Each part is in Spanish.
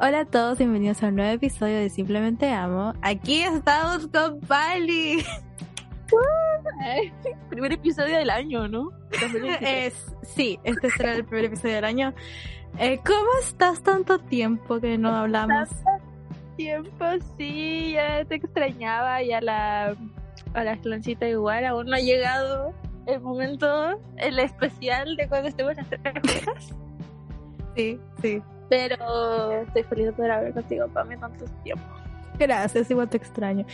Hola a todos, bienvenidos a un nuevo episodio de Simplemente Amo. Aquí estamos con Pali. Primer episodio del año, ¿no? Es, sí, este será el primer episodio del año. Eh, ¿Cómo estás tanto tiempo que no hablamos? tiempo, sí, ya te extrañaba, ya la, a la cloncita igual, aún no ha llegado el momento, el especial de cuando estemos las tres. Sí, sí. Pero estoy feliz de poder hablar contigo, para mí tanto tiempo. Gracias, igual te extraño.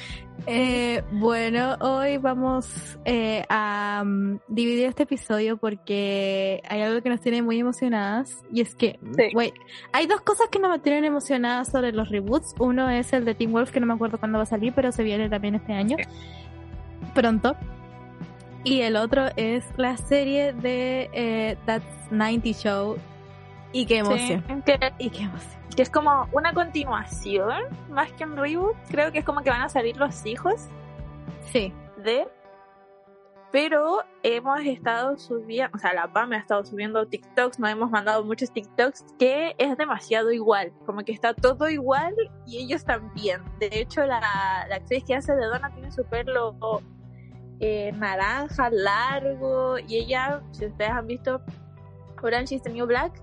Eh, bueno, hoy vamos eh, a um, dividir este episodio porque hay algo que nos tiene muy emocionadas y es que, Sí. güey, hay dos cosas que nos tienen emocionadas sobre los reboots. Uno es el de Teen Wolf, que no me acuerdo cuándo va a salir, pero se viene también este año, pronto. Y el otro es la serie de eh, That's 90 Show. Y qué emoción. Sí, que, Y qué emoción. que es como una continuación, más que un reboot. Creo que es como que van a salir los hijos Sí. de. Pero hemos estado subiendo, o sea, la PAM ha estado subiendo TikToks, nos hemos mandado muchos TikToks que es demasiado igual, como que está todo igual y ellos también. De hecho, la, la actriz que hace de Donna tiene su pelo eh, naranja, largo, y ella, si ustedes han visto Orange is the New Black,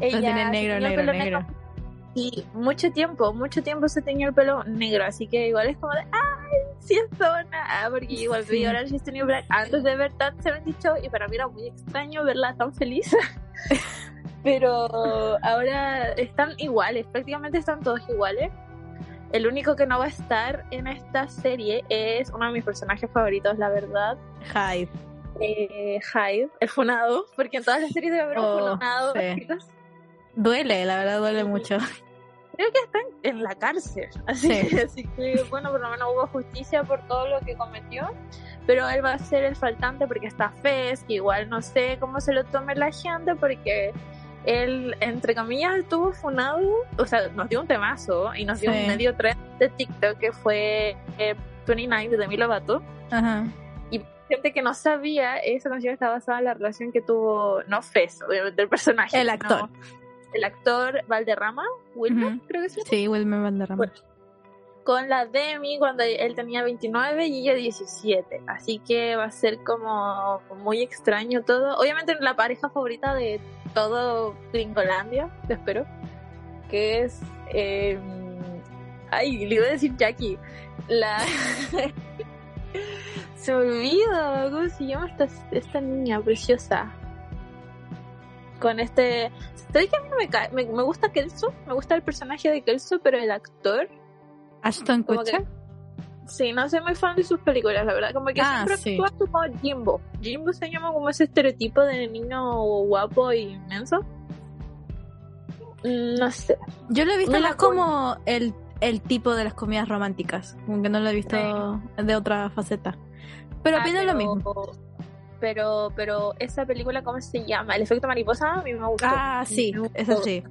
ella tiene negro, tenía el negro, pelo negro. y mucho tiempo, mucho tiempo se tenía el pelo negro, así que igual es como de, ay, sí es Donna, Ah, porque igual Sí. vi Orange is the New Black antes de ver That 70 Show y para mí era muy extraño verla tan feliz. Pero ahora están iguales, prácticamente están todos iguales. El único que no va a estar en esta serie es uno de mis personajes favoritos, la verdad, Hyde. eh, Hyde, el funado, porque en todas las series debe haber un Oh, funado. sí. Duele, la verdad duele mucho. Creo que está en, la cárcel. Así, Sí. así que, bueno, por lo menos hubo justicia por todo lo que cometió. Pero él va a ser el faltante porque está Fez, que igual no sé cómo se lo tome la gente, porque él, entre comillas, estuvo funado. O sea, nos dio un temazo y nos dio Sí. un medio trend de TikTok que fue eh, 29 de Demi Lovato. Ajá. Gente que no sabía, esa canción está basada en la relación que tuvo, no Fez, obviamente, el personaje. El actor. no, el actor Valderrama, Wilmer, creo que sí Sí, Wilmer Valderrama. Bueno, con la Demi cuando él tenía 29 y ella 17. Así que va a ser como muy extraño todo. Obviamente la pareja favorita de todo Gringolandia, te espero, que es... eh, ay, le iba a decir Jackie. La... Se me olvida, ¿cómo se llama esta, esta niña preciosa? Con este... ¿Sabes que a mí no me cae? Me, me gusta Kelso, me gusta el personaje de Kelso, pero el actor Ashton Kutcher. Sí, no soy muy fan de sus películas, la verdad. Como que Ah, siempre sí. actúa como Jimbo. Jimbo se llama como ese estereotipo de niño guapo y inmenso. Mm, No sé. Yo lo he visto más como el, el tipo de las comedias románticas, aunque no lo he visto de otra faceta. Pero Ah, opino lo mismo. Pero, pero esa película, ¿cómo se llama? El efecto mariposa, a mí me gustó. Ah, sí, Me gustó. eso sí.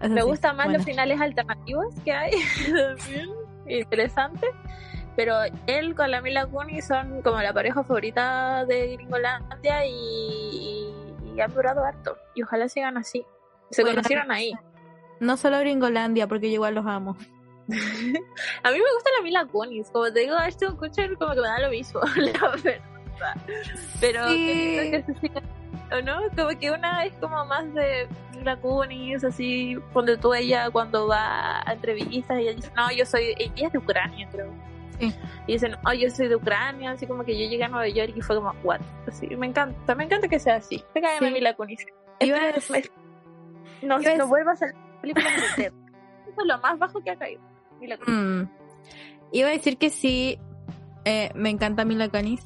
Eso Me sí, gustan más los finales alternativos que hay. Interesante. Pero él con la Mila Kunis son como la pareja favorita de Gringolandia y, y, y han durado harto. Y ojalá sigan así. Se Bueno, conocieron ahí. No solo Gringolandia, porque yo igual los amo. A mí me gusta la Mila Kunis. Como te digo, Ashton Kutcher como que me da lo mismo, la verdad. Pero Sí. que siento que se sigan, ¿o no? Como que una es como más de Mila Kunis, así, cuando tú ella cuando va a entrevistas ella dice, no, yo soy, ella es de Ucrania, creo. Sí. Y dicen, oh, yo soy de Ucrania, así como que yo llegué a Nueva York y fue como, what? Así, me encanta, me encanta que sea así. Me cae Sí. Kunis. Este- decir- no, no decir- vuelva a salir películas de Ted. Eso es lo más bajo que ha caído. Mila Kunis. Mm. Iba a decir que sí, eh, me encanta Mila Kunis.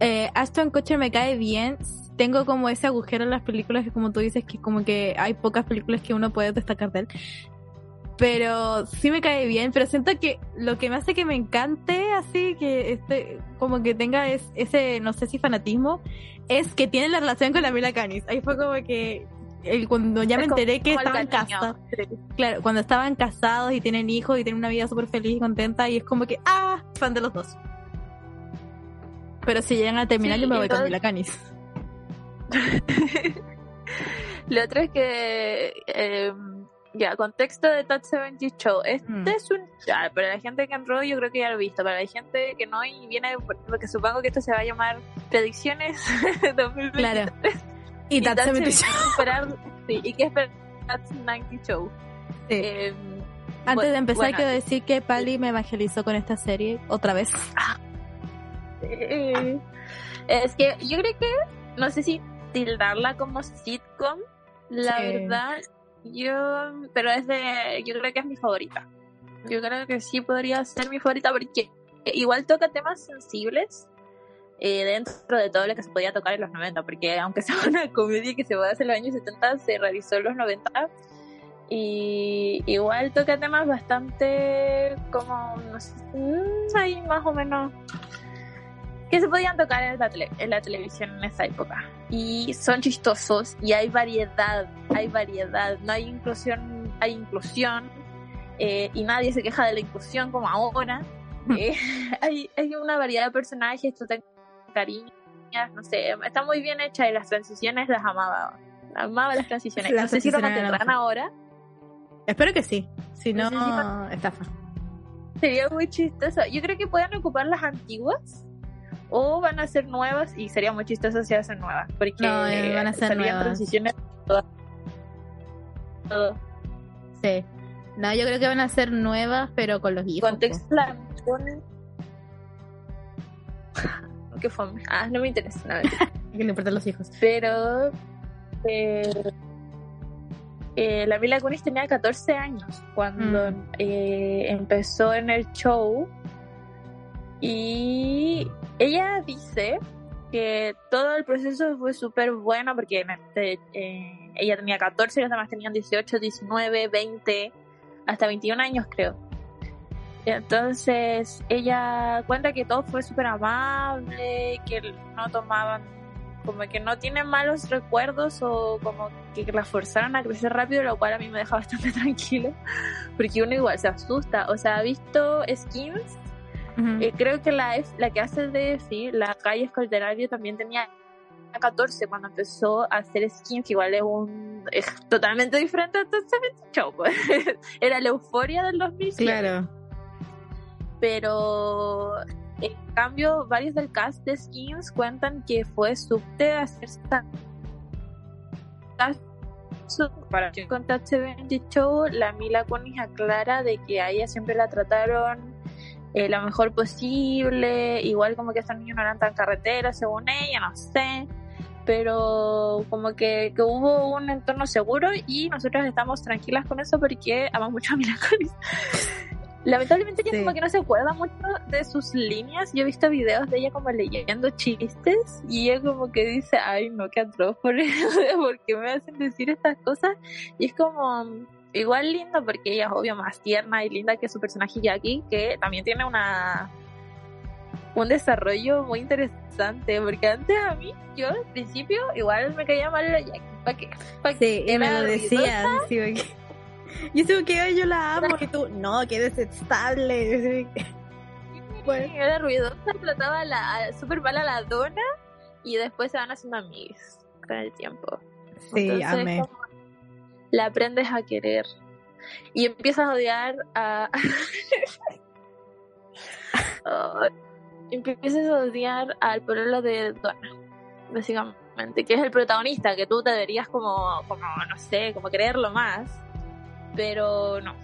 Eh, Ashton Kutcher me cae bien. Tengo como ese agujero en las películas que como tú dices que como que hay pocas películas que uno puede destacar de él. Pero sí me cae bien, pero siento que lo que me hace que me encante así, que este, como que tenga es, ese, no sé si fanatismo, es que tiene la relación con la Mila Kunis. Ahí fue como que el, cuando ya me enteré que estaban casados, claro, cuando estaban casados y tienen hijos y tienen una vida súper feliz y contenta y es como que, ah, fan de los dos. Pero si llegan a terminar Sí, yo me voy con Mila Kunis. Lo otro es que eh, Ya, contexto de That 70 Show. Este Mm. es un. Ya, para la gente que entró, yo creo que ya lo he visto. Para la gente que no y viene, porque supongo que esto se va a llamar Predicciones 2023. Claro. Y That That 70 70 Show. esperar, sí, y qué esperar That 90 Show. Sí. Eh, Antes bueno, de empezar, bueno, quiero decir que Pali me evangelizó con esta serie otra vez. es que yo creo que, no sé si tildarla como sitcom, la Sí. verdad, yo, pero es de, yo creo que es mi favorita. Yo creo que sí podría ser mi favorita porque igual toca temas sensibles eh, dentro de todo lo que se podía tocar en los 90, porque aunque sea una comedia que se va a hacer en los años 70, se realizó en los 90 y igual toca temas bastante como, no sé, mm, ahí más o menos que se podían tocar en la, tele- en la televisión en esa época. Y son chistosos y hay variedad, hay variedad, no hay inclusión, hay inclusión eh, y nadie se queja de la inclusión como ahora. Eh, hay, hay una variedad de personajes, tú te cariñas, no sé, está muy bien hecha y las transiciones las amaba. Amaba las transiciones. Las no sé si lo mantendrán ahora. Espero que sí. Si no, Necesito- estafa. Sería muy chistoso. Yo creo que pueden ocupar las antiguas o van a ser nuevas y sería muy chistoso si hacen nuevas. Porque No, eh, van a ser nuevas. transiciones todas. Todo. Sí. No, yo creo que van a ser nuevas, pero con los hijos. Contexto la ¿Qué fue? Ah, no me interesa. po. Que le importan los hijos. Pero eh, eh, la Mila Kunis tenía 14 años cuando Mm. eh, empezó en el show y ella dice que todo el proceso fue súper bueno porque eh, ella tenía 14 y los demás tenían 18, 19, 20, hasta 21 años creo. Entonces ella cuenta que todo fue súper amable, que no tomaban, como que no tienen malos recuerdos o como que la forzaron a crecer rápido, lo cual a mí me deja bastante tranquilo, porque uno igual se asusta. O sea, ha visto skins, Ujú. eh, creo que la, la que hace de sí, la calle Escalderario también tenía 14 cuando empezó a hacer skins, igual es un es totalmente diferente a todo ese show. pues. Era la euforia del 2007 Claro. pero en cambio varios del cast de Skins cuentan que fue subte hacer esta para que con Touch 70 Show la Mila Kunis aclara de que a ella siempre la trataron eh, lo mejor posible igual como que estos niños no eran tan carreteros según ella no sé pero como que, que hubo un entorno seguro y nosotros estamos tranquilas con eso porque amamos mucho a Mila Kunis Lamentablemente ella Sí. como que no se acuerda mucho de sus líneas. Yo he visto videos de ella como leyendo chistes y ella como que dice, ay no, qué atroz, por ¿por qué me hacen decir estas cosas? Y es como igual lindo porque ella es obvio más tierna y linda que su personaje Jackie, que también tiene una un desarrollo muy interesante, porque antes a mí, yo al principio igual me caía mal la Jackie. ¿Para qué? ¿Pa' Sí, y me lo decían. sí, porque- Yo sé que yo la amo y tú, no, que eres estable. Bueno. Era ruidosa, trataba la, súper mal a la dona y después se van haciendo amigas con el tiempo. Sí, Entonces, amé. como La aprendes a querer y empiezas a odiar a. Empiezas a odiar al pueblo de Donna, básicamente, que es el protagonista, que tú te deberías como, como, no sé, como quererlo más, pero no.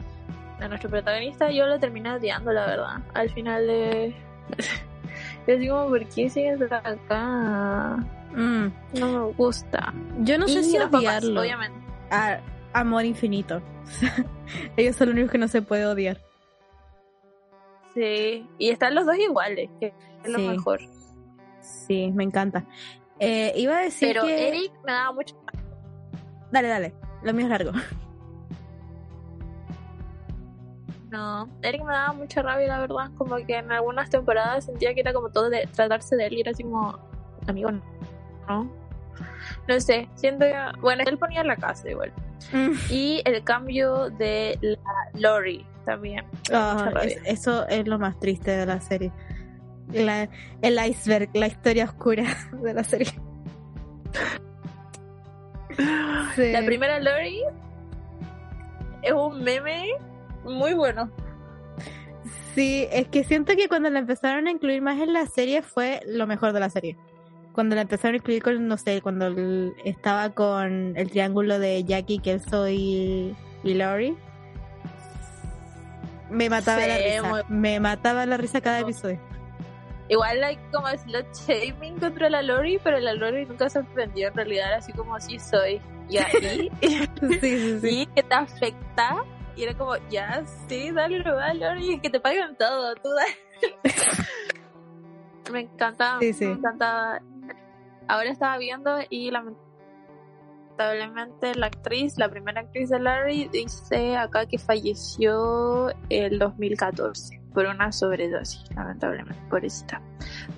A nuestro protagonista yo lo terminé odiando, la verdad, al final de... Yo digo, ¿por qué sigues acá? Mm, No me gusta. Yo no sé Y si papás, odiarlo. obviamente. Ah, amor infinito. Ellos son los únicos que no se puede odiar. Sí, y están los dos iguales, que es lo mejor. Sí, me encanta. Eh, iba a decir Pero que... Eric me daba mucho. Dale, dale. Lo mío es largo. No, Eric me daba mucha rabia, la verdad. Como que en algunas temporadas sentía que era como todo de tratarse de él y era así como, amigo, ¿no? No sé, siento que. Bueno, él ponía la casa igual. Mm. Y el cambio de la Lori también. es- eso es lo más triste de la serie. La- el iceberg, la historia oscura de la serie. Sí. La primera Lori es un meme muy bueno. Sí, es que siento que cuando la empezaron a incluir más en la serie fue lo mejor de la serie. Cuando la empezaron a incluir con, no sé, cuando el- estaba con el triángulo de Jackie, Kelso y, y Lori. Me mataba Sí, la risa. muy- Me mataba la risa cada episodio. Igual hay como slot shaming contra la Lori, pero la Lori nunca se ofendió en realidad, era así como así soy. Y ahí, Sí, sí, sí. que te afecta. Y era como, ya, sí, dale, dale, Lori, que te paguen todo, tú dale. me encanta, Sí, sí. me encanta. Ahora estaba viendo y lamentablemente la actriz, la primera actriz de Larry, dice acá que falleció el 2014 por una sobredosis, lamentablemente, pobrecita.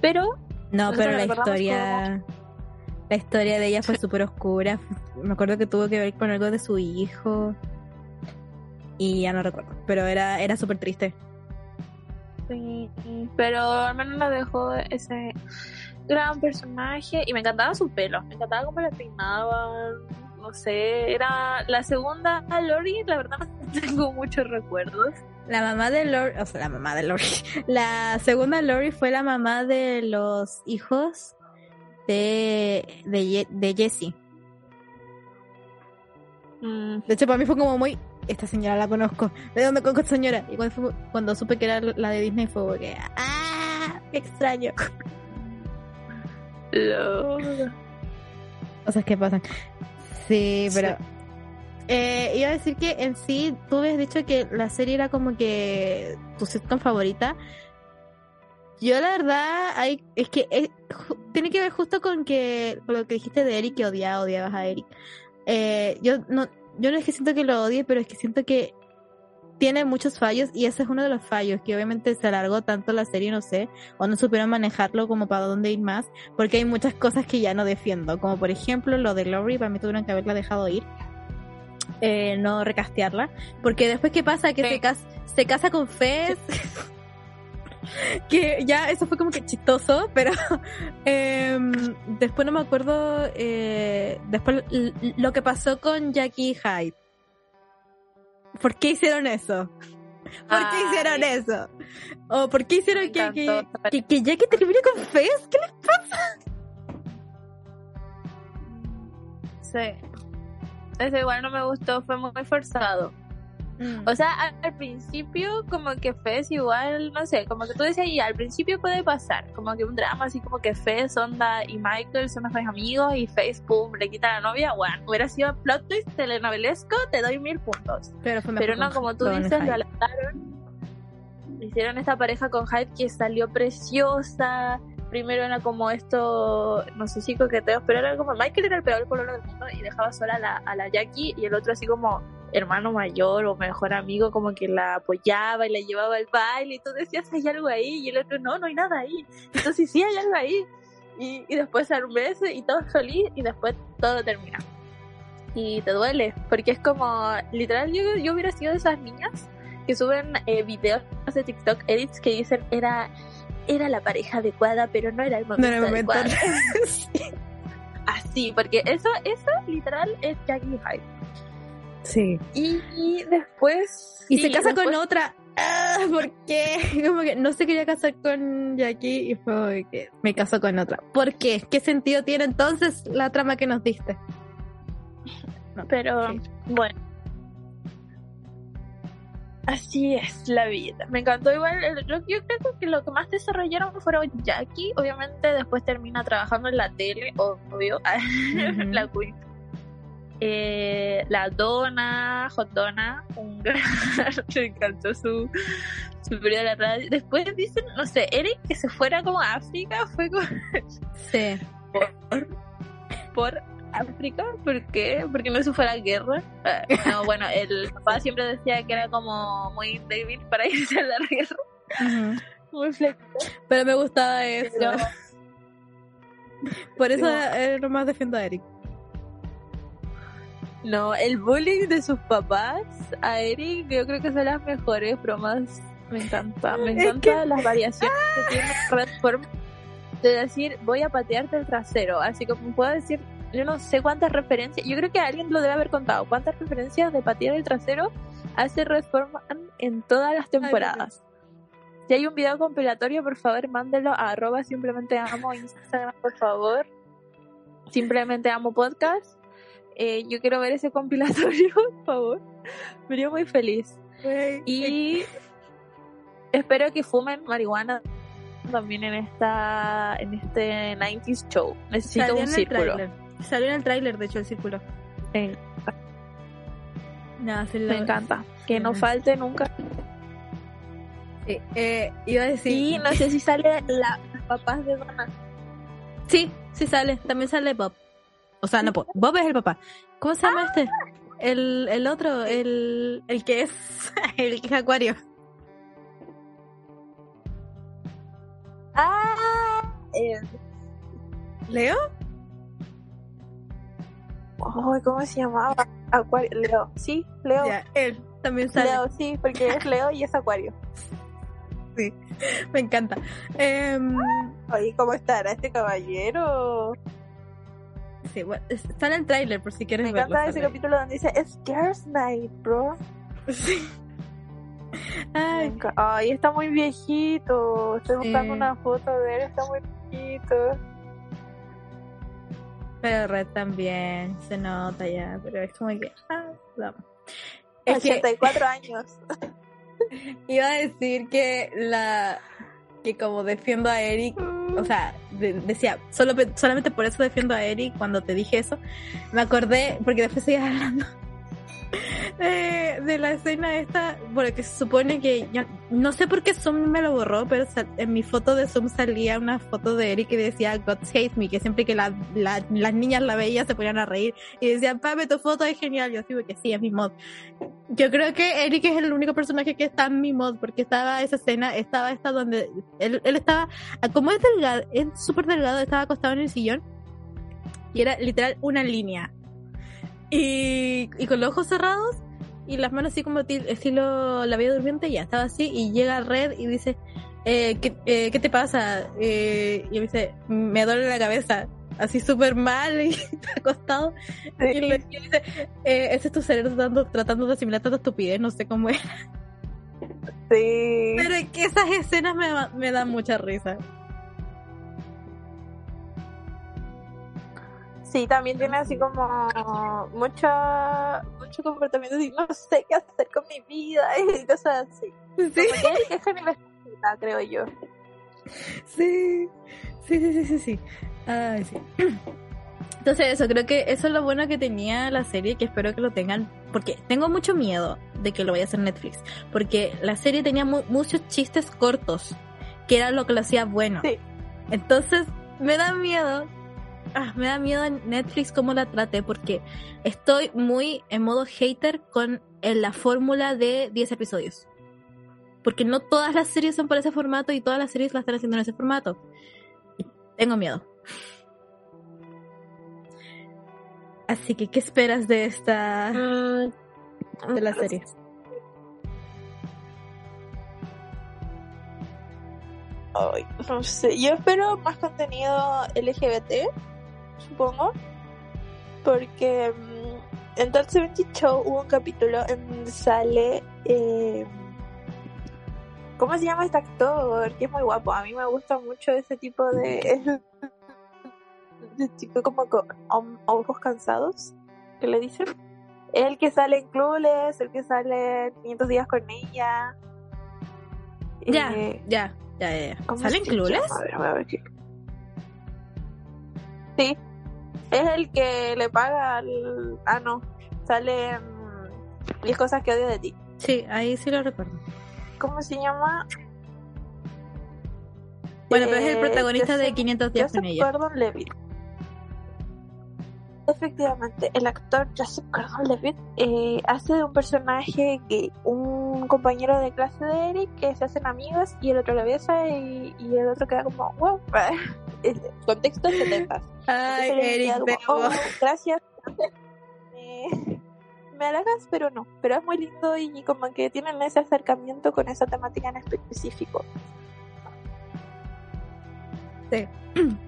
Pero No, pero la historia. La historia de ella fue súper oscura. Me acuerdo que tuvo que ver con algo de su hijo. Y ya no recuerdo. Pero era, era súper triste. Sí, pero al menos la dejó ese gran personaje y me encantaba su pelo, me encantaba cómo la peinaban, no sé, era la segunda Lori, la verdad no tengo muchos recuerdos. La mamá de Lori, o sea, la mamá de Lori. La segunda Lori fue la mamá de los hijos de, de, de Jessie. Mm, De hecho, para mí fue como muy. Esta señora la conozco. ¿De dónde conozco esta señora? Y cuando, fue- cuando supe que era la de Disney fue como que. ¡Ah! ¡Qué extraño! Cosas que pasan. Sí, pero. Eh, iba a decir que en sí, tú habías dicho que la serie era como que tu sitcom favorita. Yo la verdad, hay, es que es- ju- tiene que ver justo con que con lo que dijiste de Eric, que odiaba, odiabas a Eric. Eh, yo no, yo no es que siento que lo odie, pero es que siento que tiene muchos fallos y ese es uno de los fallos, que obviamente se alargó tanto la serie, no sé, o no supieron manejarlo como para dónde ir más, porque hay muchas cosas que ya no defiendo, como por ejemplo lo de Lori, para mí tuvieron que haberla dejado ir, eh, no recastearla, porque después qué pasa, que Sí. se, cas- se casa con Fez, que ya eso fue como que chistoso, pero em, después no me acuerdo, eh, después lo que pasó con Jackie Hyde. ¿Por qué hicieron eso? ¿Por qué Ay. hicieron eso? ¿O por qué hicieron que, que, que, que Jackie termine con Fez? ¿Qué sí. Ese igual no me gustó, fue muy forzado. Le O sea, al, al principio como que Fez igual, no sé, como que tú decías, y al principio puede pasar, como que un drama así como que Fez, Onda y Michael son mejores amigos y Fez, pum, le quita a la novia, bueno, hubiera sido plot twist telenovelesco, te doy mil puntos. pero fue Pero no, como tú dices, lo alargaron. Hicieron esta pareja con Hyde que salió preciosa. Primero era como esto, no sé si coqueteos, pero era como Michael era el peor color del mundo y dejaba sola a la, a la Jackie y el otro así como hermano mayor o mejor amigo, como que la apoyaba y la llevaba al baile y tú decías hay algo ahí y el otro no, no hay nada ahí. Entonces sí hay algo ahí. Y, y después al mes y todo feliz y después todo termina. Y te duele, porque es como, literal, yo, yo hubiera sido de esas niñas que suben eh, videos de TikTok edits que dicen era era la pareja adecuada, pero no era el No momento, era el momento. adecuado. Así, porque eso, eso literal es Jackie Hyde. Sí. Y, y después. Y se casa después- con otra. Ah, ¿Por qué? Como que no se quería casar con Jackie y fue que me casó con otra. ¿Por qué? ¿Qué sentido tiene entonces la trama que nos diste? No, Pero sí. bueno. Así es la vida. Me encantó igual. Yo, yo creo que lo que más desarrollaron fueron Jackie. Obviamente después termina trabajando en la tele, obvio. Ujú. la queen. Eh, la Donna, Hot Donna, un gran... me encantó su, su periodo de la radio. Después dicen, no sé, Eric que se fuera como a África fue como Sí. por, por África, ¿por qué? Porque no se fue a la guerra. Ah, no, bueno, el papá siempre decía que era como muy débil para irse a la guerra, muy flexible. Pero me gustaba eso. Pero, Por eso no. eh, nomás defiendo a Eric. No, el bullying de sus papás a Eric, yo creo que son las mejores bromas. Me encanta, me encanta que- las variaciones que tiene Red Form de decir voy a patearte el trasero. Así como puedo decir, yo no sé cuántas referencias, yo creo que alguien lo debe haber contado, cuántas referencias de patear el trasero hace reforma en todas las temporadas. Si hay un video compilatorio, por favor, mándelo a arroba simplemente amo Instagram, por favor. Simplemente amo podcast. Eh, yo quiero ver ese compilatorio, por favor. Me haría muy feliz. Y espero que fumen marihuana también en esta en este 90s show. Necesito un círculo. Salió en el tráiler, de hecho, el círculo. Sí. Me encanta. Que no falte nunca. Sí, eh, iba a decir. Y no sé si sale la, papás de Donna. Sí, sí sale. También sale Bob. O sea, no, Bob es el papá. ¿Cómo se llama ah. este? El, el otro, el, el que es el que es acuario. Ah, ¿Leo? ¿cómo se llamaba? Acuario, Leo. Sí, Leo. él también sale. Leo, sí, porque es Leo y es Acuario. Sí, me encanta. Eh, Oye, ¿cómo estará este caballero? Sí, bueno, está en el tráiler por si quieres verlo. Me encanta ese capítulo donde dice, es Girls Night, bro. Sí. Ay. Ay, está muy viejito. Estoy buscando una foto de él, está muy viejito. Pero Red también se nota ya, pero es como que. Ah, vamos. 84 años. Iba a decir que la. Que como defiendo a Eric. O sea, decía, solo, solamente por eso defiendo a Eric cuando te dije eso. Me acordé, porque después seguías hablando de, la escena esta, porque se supone que ya, no sé por qué Zoom me lo borró, pero en mi foto de Zoom salía una foto de Eric que decía God hate me, que siempre que las niñas la veían se ponían a reír y decían, Pape, tu foto es genial. Yo digo que sí, es mi mod. Yo creo que Eric es el único personaje que está en mi mod, porque estaba esa escena, estaba esta donde él, él estaba, como es delgado, es súper delgado, estaba acostado en el sillón y era literal una línea y, y con los ojos cerrados y las manos así como estilo la vida durmiente, ya estaba así y llega Red y dice, eh, ¿qué, eh, ¿qué, te pasa? Eh, y me dice, me duele la cabeza, así súper mal y acostado. Y le dice, eh, ese es tu cerebro tratando, tratando de asimilar tanta estupidez, no sé cómo es. Sí. Pero es que esas escenas me, me dan mucha risa. Sí, también tiene así como mucho, mucho comportamiento y no sé qué hacer con mi vida y cosas así. Sí. Que es creo yo. Sí, sí, sí, sí, sí, sí. Entonces eso, creo que eso es lo bueno que tenía la serie, que espero que lo tengan, porque tengo mucho miedo de que lo vaya a hacer Netflix, porque la serie tenía muchos chistes cortos, que era lo que lo hacía bueno. Sí. Entonces me da miedo ah, me da miedo Netflix cómo la trate porque estoy muy en modo hater con la fórmula de 10 episodios. Porque no todas las series son por ese formato y todas las series las están haciendo en ese formato. Tengo miedo. Así que, ¿qué esperas de esta. de la serie? Ay, no sé. Yo espero más contenido LGBT supongo. Porque mm, en 70 Show hubo un capítulo en donde sale. Eh, ¿Cómo se llama este actor? Que es muy guapo. A mí me gusta mucho ese tipo de. de chico como con ojos cansados. que le dicen? El que sale en Clueless, el que sale 500 días con ella. Ya, eh, ya, ya, ya. ¿Sale en Clueless? A ver, a ver qué. Sí, es el que le paga al... Ah, no. Sale 10 cosas que odio de ti. Sí, ahí sí lo recuerdo. ¿Cómo se llama? Bueno, pero es el eh, protagonista de 500 días con ella. Gordon Levitt. Efectivamente, el actor Joseph Gordon Levitt eh, hace de un personaje que un compañero de clase de Eric que se hacen amigos y el otro le besa y, y el otro queda como, wow, contexto 70. Ay, Eric, oh, gracias. me halagas, pero no. Pero es muy lindo y como que tienen ese acercamiento con esa temática en específico. Sí.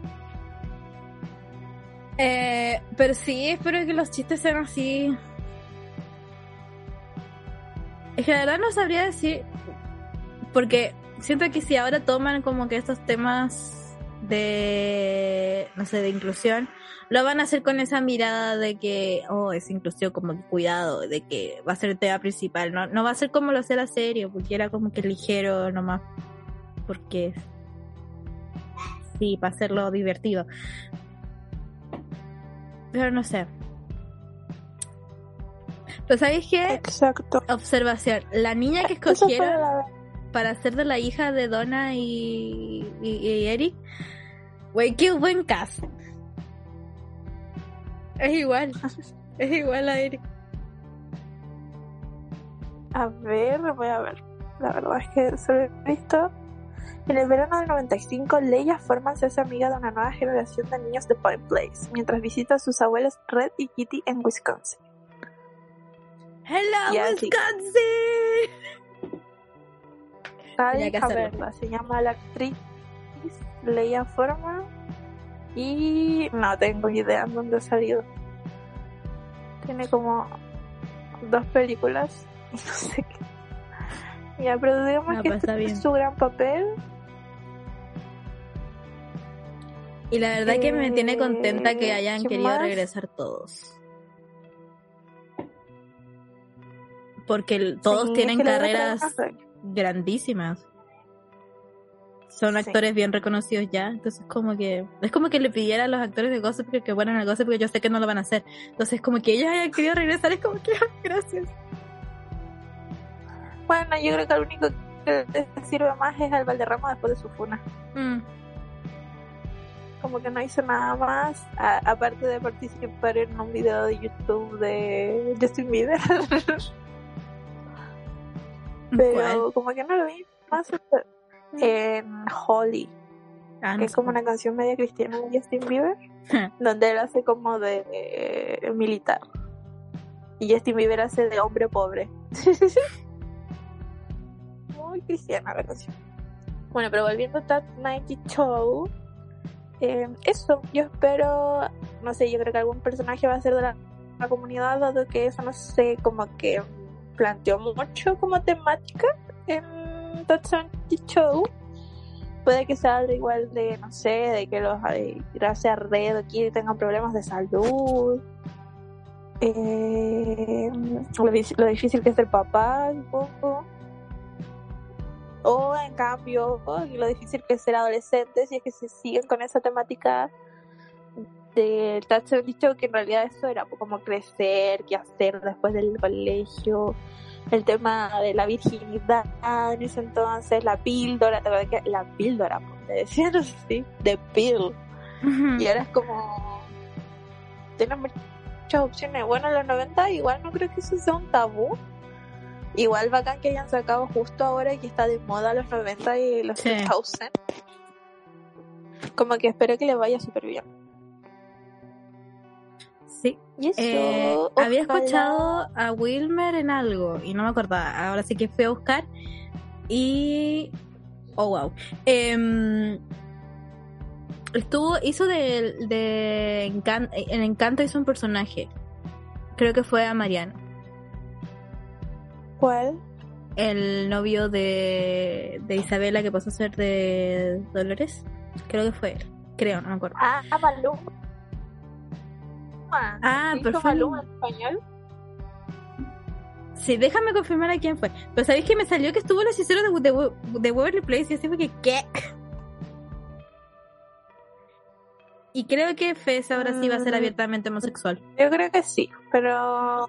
Eh, pero sí, espero que los chistes sean así. Es que la verdad no sabría decir, porque siento que si ahora toman como que estos temas de, no sé, de inclusión, lo van a hacer con esa mirada de que, oh, es inclusión, como que cuidado, de que va a ser el tema principal, no, no va a ser como lo hacía la serie, porque era como que ligero nomás, porque sí, para hacerlo divertido. Pero no sé. Pero ¿sabéis qué? Exacto. Observación. La niña que escogieron para ser de la hija de Donna y, y, y Eric. Güey, qué buen cast. Es igual. Es igual a Eric. A ver, voy a ver. La verdad es que solo he visto. En el verano del 95, Leia forma se hace amiga de una nueva generación de niños de Point Place, mientras visita a sus abuelos Red y Kitty en Wisconsin. Hello, sí. Wisconsin. Hay que verla. Se llama la actriz Leia Forman. Y no tengo idea en dónde ha salido. Tiene como dos películas. y No sé qué. Ya, pero digamos No, que pues este es su gran papel. Y la verdad que me tiene contenta que Eh, hayan ¿qué querido más? regresar todos. Porque todos Sí, tienen carreras grandísimas. Son Sí. actores bien reconocidos ya, entonces como que es como que le pidiera a los actores de Gossip que, que fueran a Gossip porque yo sé que no lo van a hacer. Entonces como que ellos hayan querido regresar es como que gracias. Bueno, yo creo que el único que sirve más es al Valderrama después de su funa. Mm. Como que no hizo nada más, a- aparte de participar en un video de YouTube de Justin Bieber. Pero ¿Cuál? como que no lo vi más en Holly, Ah, no que es como una canción media cristiana de Justin Bieber, donde él hace como de eh, militar. Y Justin Bieber hace de hombre pobre. Muy cristiana la canción. Bueno, pero volviendo a That 90 Show, eh, eso, yo espero, no sé, yo creo que algún personaje va a ser de la, la comunidad, dado que eso no sé, como que planteó mucho como temática en 90 Show. Puede que sea algo igual de, no sé, de que los eh, gracias a Red Kitty tengan problemas de salud. Eh, lo, di- lo difícil que es el papá, un poco. O en cambio, lo difícil que es ser adolescente si es que se siguen con esa temática de Touch dicho que en realidad eso era como crecer, qué hacer después del colegio, el tema de la virginidad en ese entonces, la píldora, ¿te acuerdas que la píldora? Le decían así, de pill. Y ahora es como. Tiene muchas opciones. Bueno, en los 90 igual no creo que eso sea un tabú. Igual bacán que hayan sacado justo ahora que está de moda los 90 y los Sí. 2000. Como que espero que le vaya súper bien. Y eso. Eh, había escuchado a Wilmer en algo y no me acordaba. Ahora sí que fui a buscar y. Oh, wow. Em, estuvo, hizo de, de Encan- en Encanto hizo un personaje. Creo que fue a Mariano, ¿Cuál? el novio de, de Isabela que pasó a ser de Dolores. Creo que fue él. Creo, no me acuerdo. Ah, Maluma. Ah, ¿Dijo pero fue- Maluma en español? Sí, déjame confirmar a quién fue. Pero sabéis que me salió que estuvo en los hechiceros de, de, de Waverly Place y así fue que, ¿qué? Y creo que Fez ahora sí va a ser Mm. abiertamente homosexual. Yo creo que sí, pero.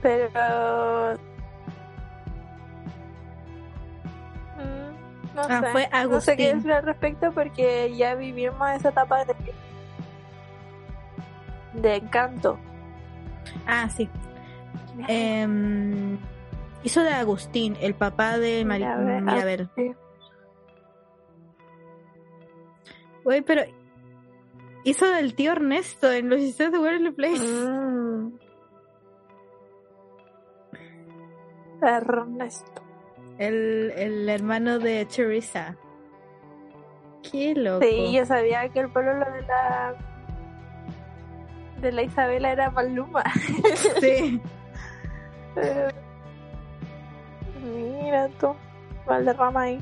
Pero. Mm, No Ah, sé. fue No sé qué decir al respecto porque ya vivimos esa etapa de. De encanto. Ah, sí. Em, hizo de Agustín, el papá de Mari Mira, a ver, sí. Güey, pero hizo del tío Ernesto en los hechiceros de Waverly Place. Mm. Ernesto. El, el hermano de Teresa. Qué loco. Sí, yo sabía que el pueblo de la. De la Isabela era Maluma. Sí. Mira tú, Valderrama ahí.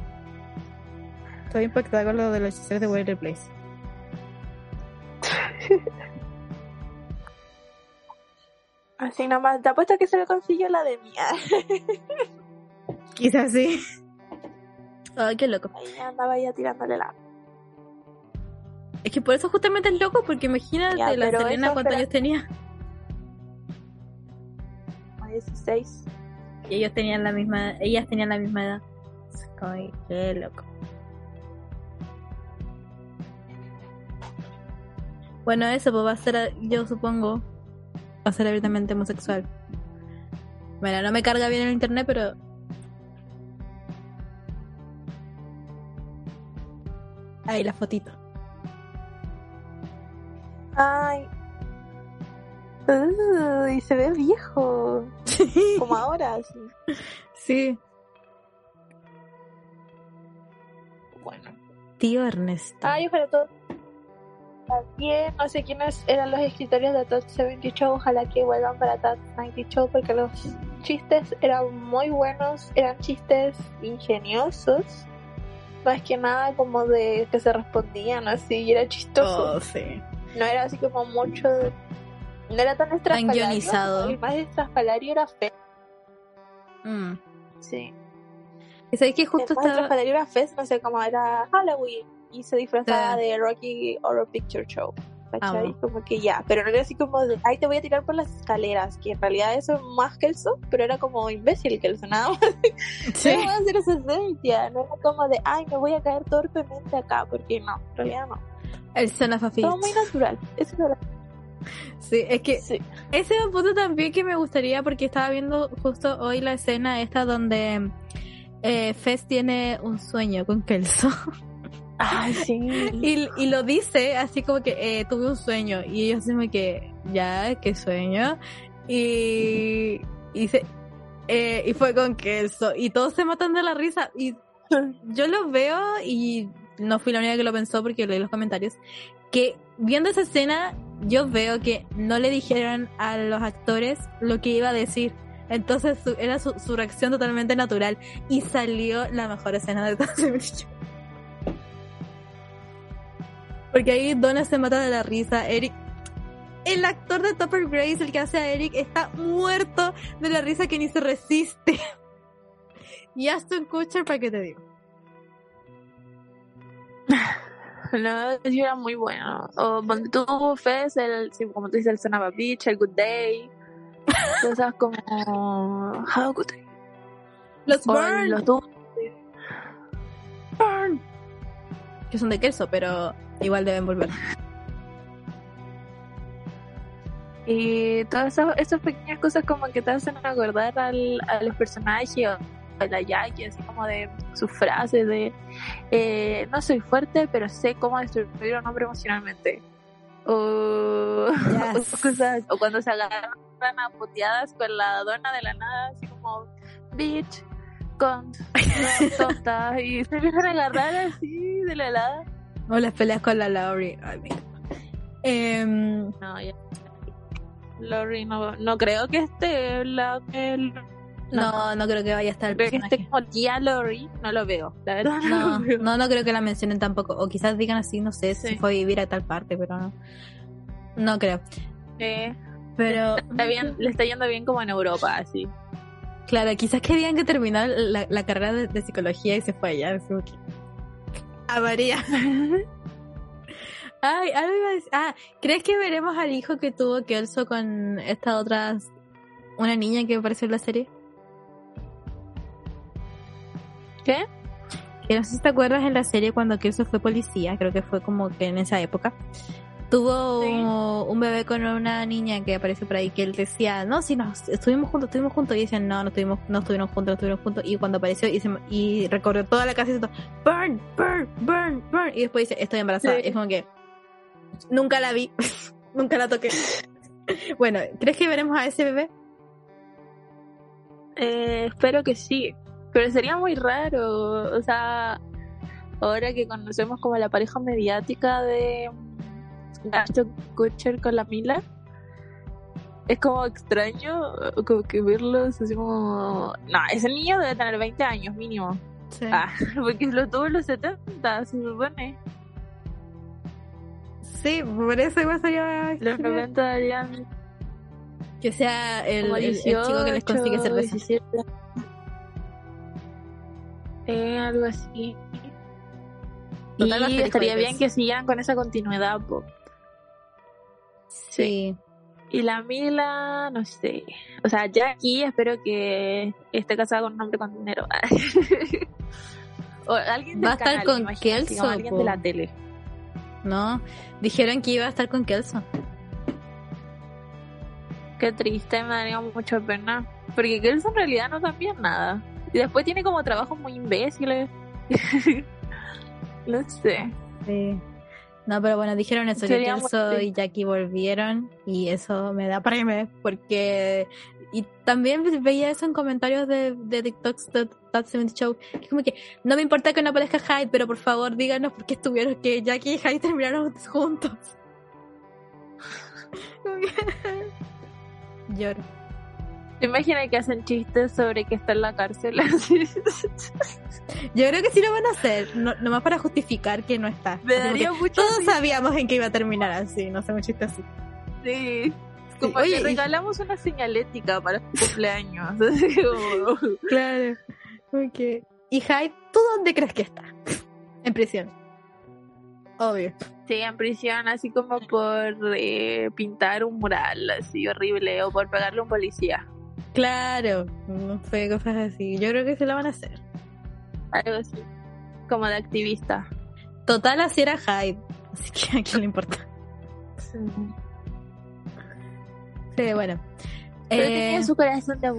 Estoy impactada con lo de los hechiceros de Waverly Place. Así nomás, te apuesto que se le consiguió la de mía. Quizás sí. Ay, qué loco. Ahí andaba ya tirándole la. Es que por eso justamente es loco, porque imagínate Ya, la Selena cuántos años tenía. Como 16. Y ellos tenían la misma, ellas tenían la misma edad. Ay, qué loco. Bueno, eso pues va a ser, yo supongo, va a ser abiertamente homosexual. Bueno, no me carga bien el internet, pero... Ahí la fotito. Ay. Uy, se ve viejo. Como ahora, así. Sí. Bueno. Tío Ernesto. Ay, ojalá todo. También, no sé quiénes eran los escritores de Todd 70 Show. Ojalá que vuelvan para Todd 90 Show porque los chistes eran muy buenos. Eran chistes ingeniosos. Más que nada como de que se respondían así y era chistoso. Oh, sí. No era así como mucho. No era tan estrafalario. guionizado. El más estrafalario era feo. Mm. Sí. Y sabes que justo el más estaba... estrafalario era Fest, no sé cómo era Halloween. Y se disfrazaba de Rocky Horror Picture Show. ¿Cachai? Amo. Como que ya. Pero no era así como de, ay, te voy a tirar por las escaleras. Que en realidad eso es más Kelso, pero era como imbécil Kelso, nada más. Sí. No va a ser esa esencia. No era como de, ay, me voy a caer torpemente acá. Porque no, en realidad no. El son of a Todo muy natural. Eso era Sí, es que sí. ese es un punto también que me gustaría porque estaba viendo justo hoy la escena esta donde eh, Fez tiene un sueño con Kelso Ay, sí. y, y lo dice así como que eh, tuve un sueño y ellos dicen que ya, qué sueño y, y, se- eh, y fue con Kelso y todos se matan de la risa y yo lo veo y no fui la única que lo pensó porque leí los comentarios que viendo esa escena yo veo que no le dijeron a los actores lo que iba a decir. Entonces era su, su reacción totalmente natural y salió la mejor escena de todo ese video. porque ahí Donna se mata de la risa. Eric el actor de Topper Grace el que hace a Eric está muerto de la risa que ni se resiste. Y Aston Kutcher para qué te digo No, sí era muy bueno. O ponte tú, Fez, el, como tú dices, el Son of a Beach, el Good Day. Cosas como How Good Day. los O Burn los Burn. que son de queso, pero igual deben volver. Y todas esas, esas pequeñas cosas como que te hacen acordar al, a los personajes a la Jackie, así como de sus frases de eh, no soy fuerte, pero sé cómo destruir a un hombre emocionalmente. O, Yes. o cosas, o cuando se agarran a puteadas con la dona de la nada, así como bitch, con tonta, y se empiezan a agarrar así de la nada. O las peleas con la Laurie. Ay, mira. Em, No, ya. Lori, no, no creo que esté la, el, no, no creo que vaya a estar el creo que esté personaje. como tía Lori, no lo veo, la verdad no, No, lo veo. no, no creo que la mencionen tampoco. O quizás digan así, no sé, si Sí. fue a vivir a tal parte, pero no. No creo. Eh, Pero, está bien, le está yendo bien como en Europa, así. claro, quizás querían que terminara la, la carrera de, de psicología y se fue allá. que- A María. Ay, algo iba a decir. Ah, ¿crees que veremos al hijo que tuvo Kelso con esta otra, una niña que apareció en la serie? ¿Qué? Que no sé si te acuerdas en la serie cuando Kelso fue policía, creo que fue como que en esa época. Tuvo Sí. un bebé con una niña que apareció por ahí que él decía, no, si nos estuvimos juntos, estuvimos juntos. Y decían, no, no estuvimos, no estuvimos juntos, no estuvimos juntos. Y cuando apareció y, se, y recorrió toda la casa y dijo, burn, burn, burn, burn. Y después dice, estoy embarazada. Sí. Y es como que nunca la vi, nunca la toqué. bueno, ¿crees que veremos a ese bebé? Eh, espero que sí, pero sería muy raro, o sea, ahora que conocemos como la pareja mediática de Ashton Kutcher con la Mila, es como extraño como que verlos así como... No, ese niño debe tener 20 años mínimo. Sí. Ah, porque lo tuvo en los 70, se supone. Sí, por eso igual sería Los 90 deberían que sea el, el- el chico que les consigue 18, cerveza. 17. Eh, algo así. Total, y estaría bien que sigan con esa continuidad, po. Sí. Y la Mila, no sé. O sea, Jackie, espero que esté casada con un hombre con dinero. o alguien del Va a estar canal, con Kelso, alguien po. de la tele. No, dijeron que iba a estar con Kelso. Qué triste, me daría mucha pena. Porque Kelso en realidad no cambia nada. Y después tiene como trabajos muy imbéciles. no sé. Sí. No, pero bueno, dijeron eso, que Kelso y. Jackie volvieron y eso me da premio porque... Y también veía eso en comentarios de, de TikToks de That 70 Show. que Es como que no me importa que no aparezca Hyde, pero por favor díganos por qué estuvieron que Jackie y Hyde terminaron juntos. Lloro. ¿Te imaginas que hacen chistes sobre que está en la cárcel? Yo creo que sí lo van a hacer, no, nomás para justificar que no está. Me Así como daría que mucho Todos sabíamos en qué iba a terminar así, no sé, un chiste así. Sí. Como Oye, que y- regalamos una señalética para su cumpleaños. Como- Claro. Ok. Y Hyde, ¿tú dónde crees que está? En prisión. Obvio. Sí, en prisión, así como por eh, pintar un mural así horrible o por pegarle a un policía. Claro. Fue cosas así. Yo creo que se lo van a hacer. Algo así. Como de activista. Total, así era Hyde. Así que a quién le importa. Sí, bueno. Pero Eh, tenía su corazón de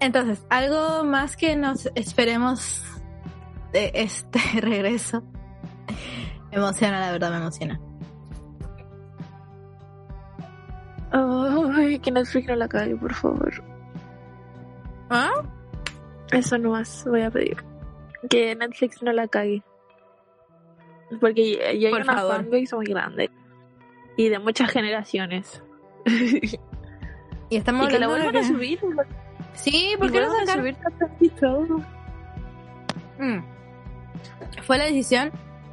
Entonces, algo más que nos esperemos de este regreso. Me emociona, la verdad, me emociona. Ay, que Netflix no la cague, por favor. ¿Ah? Eso no más voy a pedir. Que Netflix no la cague. Porque ya hay Por una fanbase muy grande. Y de muchas generaciones. Y estamos y que la vuelvan a subir. Sí, ¿Por ¿por qué no sacar? subir todo? Mm. Fue la decisión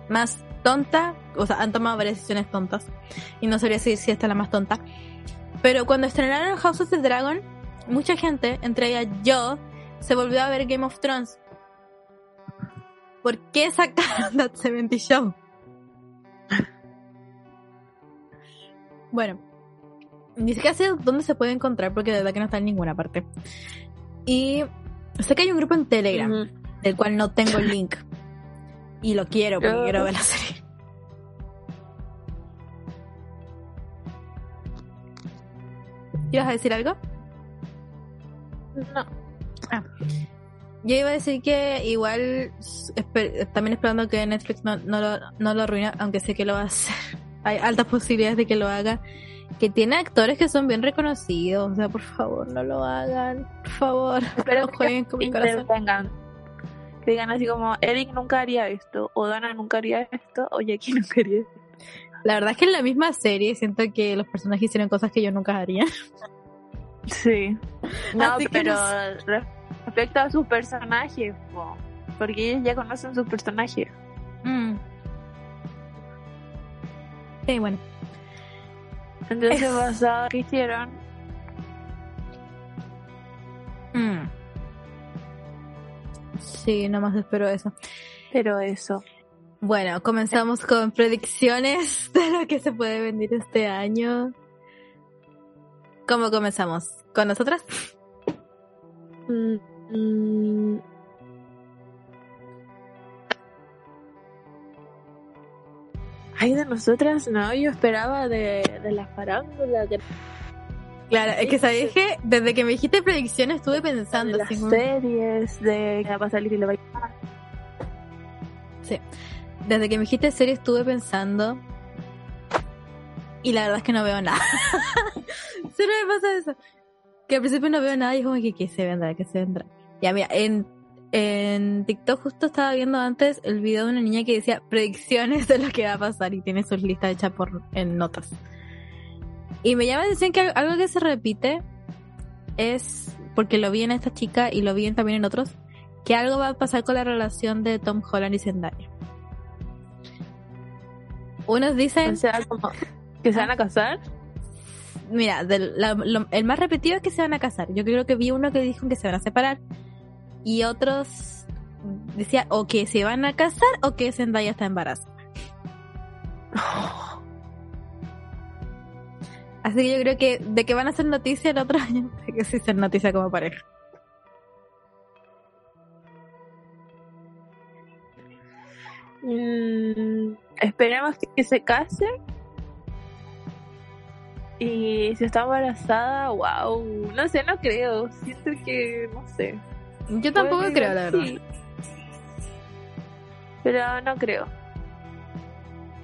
más tonta, o sea, han tomado varias decisiones tontas, y no sabría decir si esta es la más tonta, pero cuando estrenaron House of the Dragon, mucha gente, entre ellas yo, se volvió a ver Game of Thrones. ¿Por qué sacaron That 70 Show? Bueno, ni siquiera sé dónde se puede encontrar porque de verdad que no está en ninguna parte. Y sé que hay un grupo en Telegram del cual no tengo el link. Y lo quiero porque Ah. quiero ver la serie. ¿Ibas a decir algo? No. Yo iba a decir que igual esper- también esperando que Netflix no, no, lo, no lo arruine, aunque sé que lo va a hacer. Hay altas posibilidades de que lo haga. Que tiene actores que son bien reconocidos. O sea, por favor, no lo hagan. Por favor, Espero no jueguen con mi corazón. Que digan así como, Eric nunca haría esto, o Dana nunca haría esto, o Jackie nunca haría esto. La verdad es que en la misma serie siento que los personajes hicieron cosas que yo nunca haría. Sí. No, Así pero no respecto a sus personajes, po, porque ellos ya conocen sus personajes. Mm. Sí, bueno. Entonces, Es- basado que hicieron, Mm. Sí, nomás espero eso. pero eso. Bueno, comenzamos con predicciones de lo que se puede venir este año. ¿Cómo comenzamos? ¿Con nosotras? Mm, mm. Ay, de nosotras, no, yo esperaba de, de la farándula, de, Claro, es que sabéis que desde que me dijiste predicciones estuve de pensando. las así como- series, de que va a salir y le va a Sí. Desde que me dijiste serie estuve pensando. Y la verdad es que no veo nada. Solo me pasa eso. Que al principio no veo nada y es como que, ¿qué se vendrá? ¿Qué se vendrá? Ya, mira, en, en TikTok justo estaba viendo antes el video de una niña que decía predicciones de lo que va a pasar y tiene sus listas hechas por, en notas. Y me llama la atención que algo que se repite es, porque lo vi en esta chica y lo vi también en otros, que algo va a pasar con la relación de Tom Holland y Zendaya. Unos dicen... O sea, como que se van a casar. Mira, del- la- lo- el más repetido es que se van a casar. Yo creo que vi uno que dijo que se van a separar. Y otros decía o que se van a casar o que Zendaya está embarazada. Así que yo creo que de que van a ser noticia el otro año, de que sí ser noticia como pareja. Mm, esperemos que se case. Y si está embarazada, wow. No sé, no creo. Siento que, no sé. Yo tampoco creo, que la verdad. sí. Pero no creo.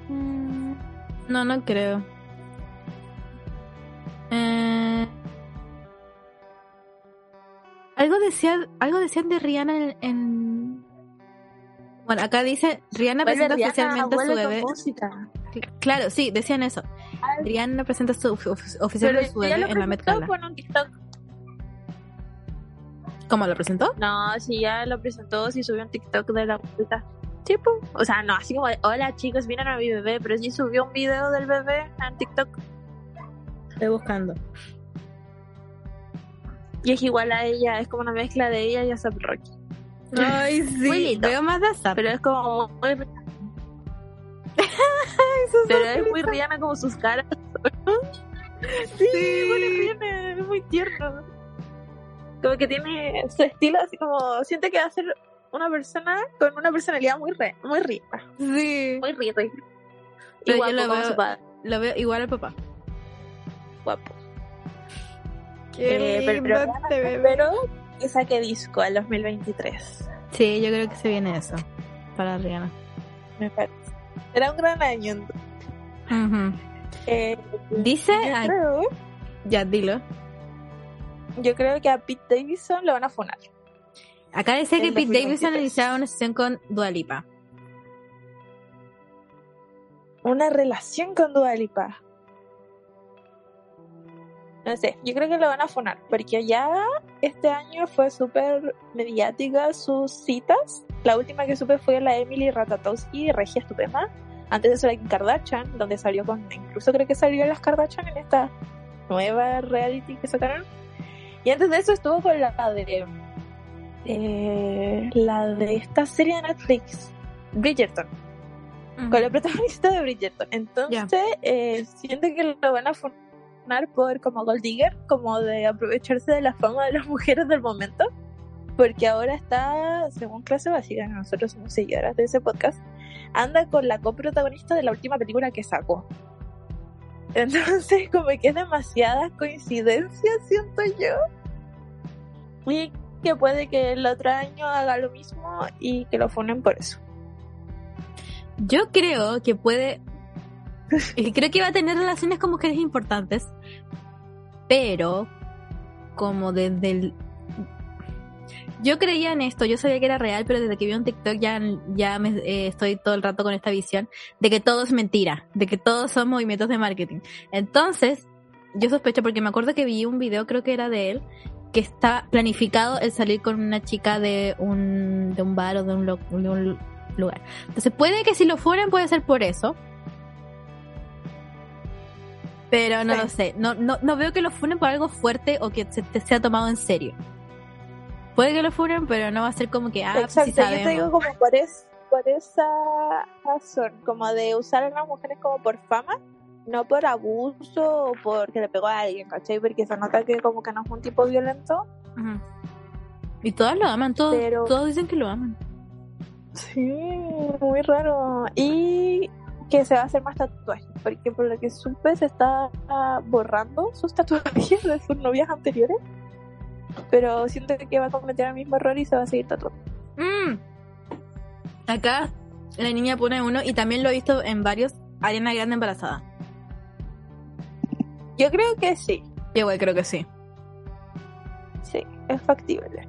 Mm, No, no creo. Eh, algo decían, algo decían de Rihanna en, en- Bueno, acá dice Rihanna presenta Rihanna, oficialmente a su bebé. música. Claro, sí, decían eso. Ay. Rihanna presenta su, of- Pero oficialmente su bebé en la Met presentó Gala. con un TikTok. ¿Cómo lo presentó? No, si ya lo presentó, si subió un TikTok de la vuelta. Tipo, o sea, no, así como, de, hola chicos, vienen a mi bebé, pero sí subió un video del bebé en TikTok. Estoy buscando. Y es igual a ella, es como una mezcla de ella y ASAP Rocky. Ay, Muy sí. lindo. Veo más de ASAP. Pero es como muy... pero es muy Rihanna como sus caras. sí, bueno, Rihanna, es muy tierno. Como que tiene su estilo así como... Siente que va a ser una persona con una personalidad muy re, muy rica. Sí. Muy rica. Pero Igual lo veo- su padre, Lo veo igual al papá. guapo. Qué Eh, pero- lindo pero- este bebé. Pero que saque disco al 2023. Sí, yo creo que se viene eso para Rihanna. Me parece. Será un gran año. Eh, Dice, yo, creo, ya dilo. yo creo que a Pete Davidson lo van a funar. Acá dice que Pete 2023. Davidson iniciaba una sesión con Dua Lipa. Una relación con Dua Lipa. No sé, yo creo que lo van a funar, porque ya este año fue súper mediática sus citas. La última que supe fue la Emily Ratatowski, Regia Estupenda. Antes de eso la Kim Kardashian, donde salió con, incluso creo que salió las Kardashian en esta nueva reality que sacaron. Y antes de eso estuvo con la de, eh, la de esta serie de Netflix, Bridgerton con la protagonista de Bridgerton. Entonces, eh, siento que lo van a por como Gold Digger, como de aprovecharse de la fama de las mujeres del momento. Porque ahora está, según clase básica, nosotros somos seguidoras de ese podcast, anda con la coprotagonista de la última película que sacó. Entonces, como que es demasiadas coincidencias, siento yo. Y que puede que el otro año haga lo mismo y que lo funen por eso. Yo creo que puede. eh, Creo que va a tener relaciones con mujeres importantes. Pero, como desde el. Yo creía en esto, yo sabía que era real, pero desde que vi un TikTok ya, ya me, eh, estoy todo el rato con esta visión de que todo es mentira, de que todos son movimientos de marketing. Entonces, yo sospecho porque me acuerdo que vi un video, creo que era de él, que está planificado el salir con una chica de un, de un bar o de un, lo- de un lugar. Entonces puede que si lo fueran puede ser por eso. Pero no Sí. lo sé. No, no, no veo que lo funen por algo fuerte o que se te sea tomado en serio. Puede que lo funen, pero no va a ser como que, ah, pues sí Exacto, yo te digo como por, es, por esa razón, como de usar a las mujeres como por fama, no por abuso o porque le pegó a alguien, ¿cachai? Porque se nota que como que no es un tipo violento. Y todas lo aman, todos, Pero- todos dicen que lo aman. Sí, muy raro. Y que se va a hacer más tatuajes, porque por lo que supe se está ah, borrando sus tatuajes de sus novias anteriores. Pero siento que va a cometer el mismo error y se va a seguir tatuando. Mm. Acá la niña pone uno y también lo he visto en varios. Ariana Grande embarazada. Yo creo que sí, Yo igual creo que sí. sí, es factible.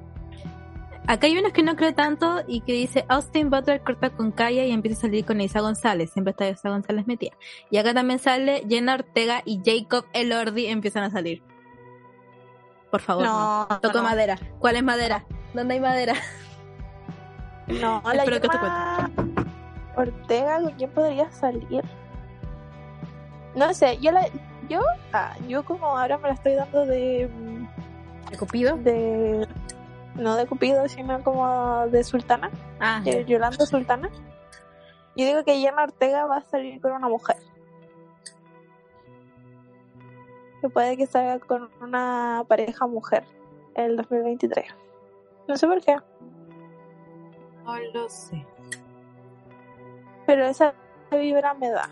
Acá hay unos que no creo tanto y que dice Austin Butler corta con Kaya y empieza a salir con Isa González. Siempre está Isa González metida. Y acá también sale Jenna Ortega y Jacob Elordi empiezan a salir. Por favor, no. No, Toco no. madera. ¿Cuál es madera? ¿Dónde hay madera? No, la Espero que te Gemma Ortega, ¿con quién podría salir? No sé, yo la, yo, ah, yo como ahora me la estoy dando de, ¿De Cupido? de, no de Cupido, sino como de Sultana, Ah, de Yolanda Sultana. Yo digo que Jenna Ortega va a salir con una mujer. Que puede que salga con una pareja mujer el 2023. No sé por qué. no lo sé. Pero esa vibra me da.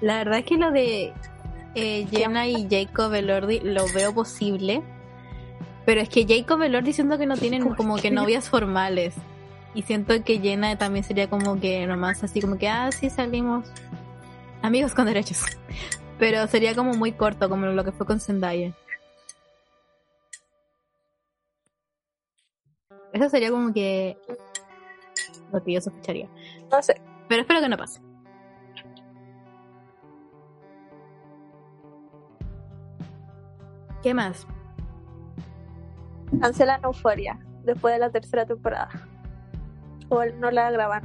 La verdad es que lo de eh, Jenna y Jacob Elordi lo veo posible. Pero es que Jacob Elordi siento que no tienen ¿Cómo como que- novias formales. Y siento que Jenna también sería como que nomás así como que, ah, sí salimos. Amigos con derechos. Pero sería como muy corto, como lo que fue con Zendaya. Eso sería como que lo que yo sospecharía. No sé. Pero espero que no pase. ¿Qué más? Cancelan Euforia después de la tercera temporada. O no la graban.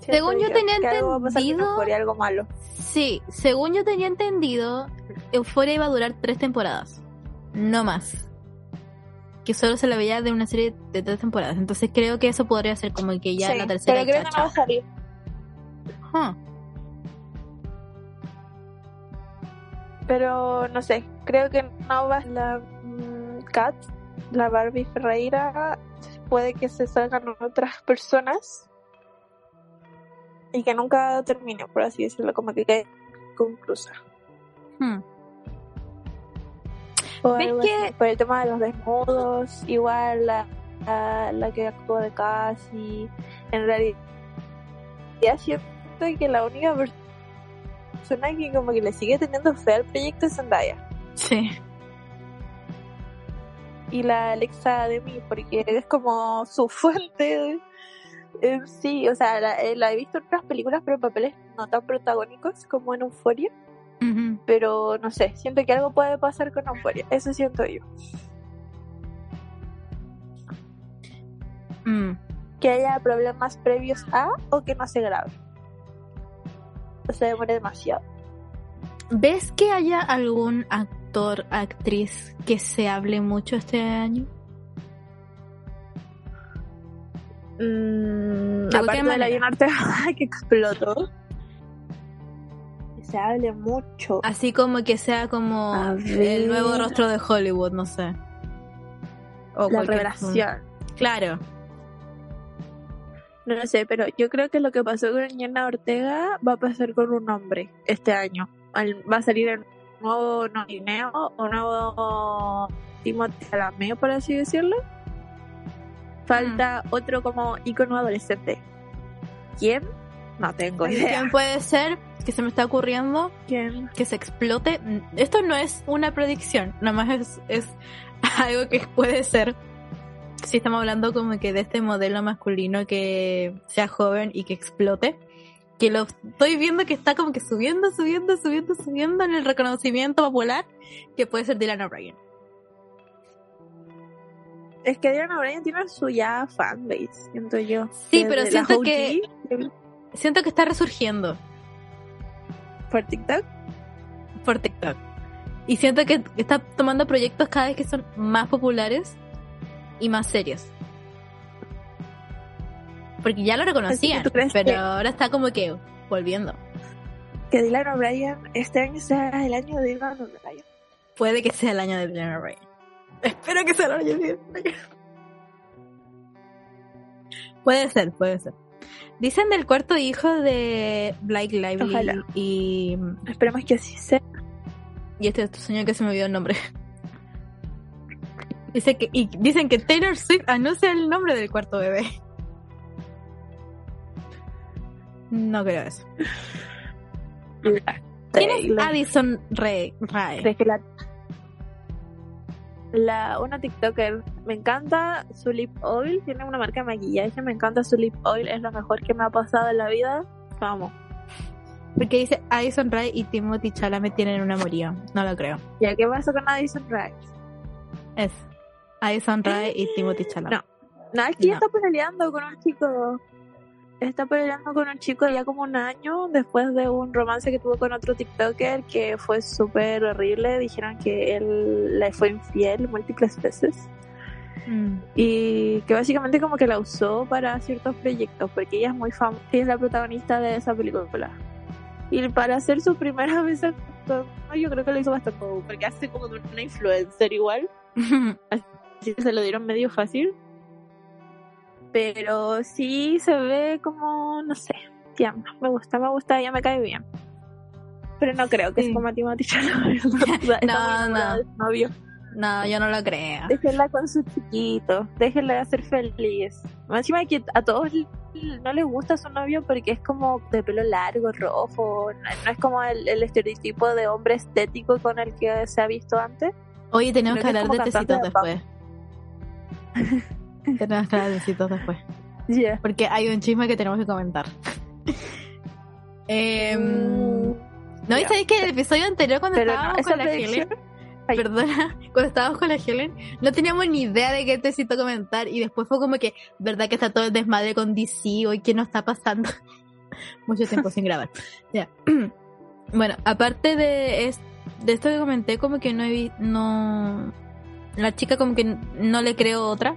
Siento Según yo tenía entendido- algo malo. Sí, según yo tenía entendido, Euforia iba a durar tres temporadas. No más. Que solo se la veía de una serie de tres temporadas. Entonces creo que eso podría ser como que ya Sí, la tercera pero creo que no va a salir. Huh. Pero no sé, creo que no va la Kat, la Barbie Ferreira, puede que se salgan otras personas y que nunca termine, por así decirlo, como que quede conclusa. Hmm. O ¿Ves que- por el tema de los desnudos, igual la, la, la que actuó de Cassie, en realidad siento que la única persona que como que le sigue teniendo fe al proyecto es Zendaya. Sí. Y la Alexa de mí, porque es como su fuente en sí. O sea, la, eh, la he visto en otras películas, pero en papeles no tan protagónicos como en Euphoria. Pero no sé, siento que algo puede pasar con Euphoria. Eso siento yo. Mm. Que haya problemas previos a o que no se grabe. O se demore demasiado. ¿Ves que haya algún actor, actriz que se hable mucho este año? Mm, aparte de la Ortega que explotó. Que se hable mucho. Así como que sea como el nuevo rostro de Hollywood, no sé. O la revelación. Claro. No sé, pero yo creo que lo que pasó con Jenna Ortega va a pasar con un hombre este año. Va a salir el nuevo Norineo o nuevo Timothy Alameo, por así decirlo. Falta otro como icono adolescente. ¿Quién? No tengo idea. ¿Quién puede ser? Que se me está ocurriendo ¿Quién? que se explote. Esto no es una predicción, nada más es, es algo que puede ser. Si estamos hablando como que de este modelo masculino que sea joven y que explote, que lo estoy viendo que está como que subiendo, subiendo, subiendo, subiendo en el reconocimiento popular, que puede ser Dylan O'Brien. Es que Diana O'Brien tiene su ya fanbase, siento yo. Sí, Desde pero siento OG, que- Siento que está resurgiendo Por TikTok. por TikTok. Y siento que está tomando proyectos cada vez que son más populares y más serios. Porque ya lo reconocían, ¿tú crees pero que- ahora está como que volviendo. Que Dylan O'Brien este año sea el año de Dylan O'Brien. Puede que sea el año de Dylan O'Brien. Espero que sea el año de Dylan O'Brien. Puede ser, puede ser. Dicen del cuarto hijo de Blake Lively Ojalá. y, Esperemos que así sea. y este otro señor que se me olvidó el nombre. Dice que, y dicen que Taylor Swift anuncia el nombre del cuarto bebé. No creo eso. ¿Quién es. Addison Rae? Rae? ¿Crees que la, la, una TikToker. Me encanta su lip oil. Tiene una marca de maquillaje. Me encanta su lip oil. Es lo mejor que me ha pasado en la vida. Vamos. Porque dice Addison Rae y Timothy Chalamet tienen un amorío. No lo creo. ¿Ya qué pasó con Addison Rae? Es Addison Rae y Timothy Chalamet. No. No, es que está peleando con un chico. Está peleando con un chico ya como un año después de un romance que tuvo con otro TikToker que fue súper horrible. Dijeron que él le fue infiel múltiples veces. Mm. Y que básicamente como que la usó para ciertos proyectos porque ella es muy famosa. Ella es la protagonista de esa película. Y para hacer su primera vez yo creo que lo hizo bastante porque hace como una influencer igual. Así que se lo dieron medio fácil. Pero sí se ve como, no sé, tierno. Me gusta, me gusta, ella me cae bien. Pero no creo que Sí. es como Timothy Chalamet. No, no. Novio. No, yo no lo creo. Déjenla con su chiquito, déjenla hacer feliz. Más Encima que a todos no les gusta su novio porque es como de pelo largo, rojo, no, es como el, el estereotipo de hombre estético con el que se ha visto antes. Oye, tenemos que Creo que hablar de tecitos de después. tenemos que hablar después. Ya. Porque hay un chisme que tenemos que comentar. Em, no, y ya. sabéis que el episodio anterior cuando Pero estábamos con la Helen, Ay. perdona, cuando estábamos con la Helen, no teníamos ni idea de qué tecito comentar y después fue como que, verdad que está todo el desmadre con DC hoy, ¿qué nos está pasando? Mucho tiempo sin grabar. Ya. Bueno, aparte de, es- de esto que comenté, como que no he no, la chica como que no le creo otra.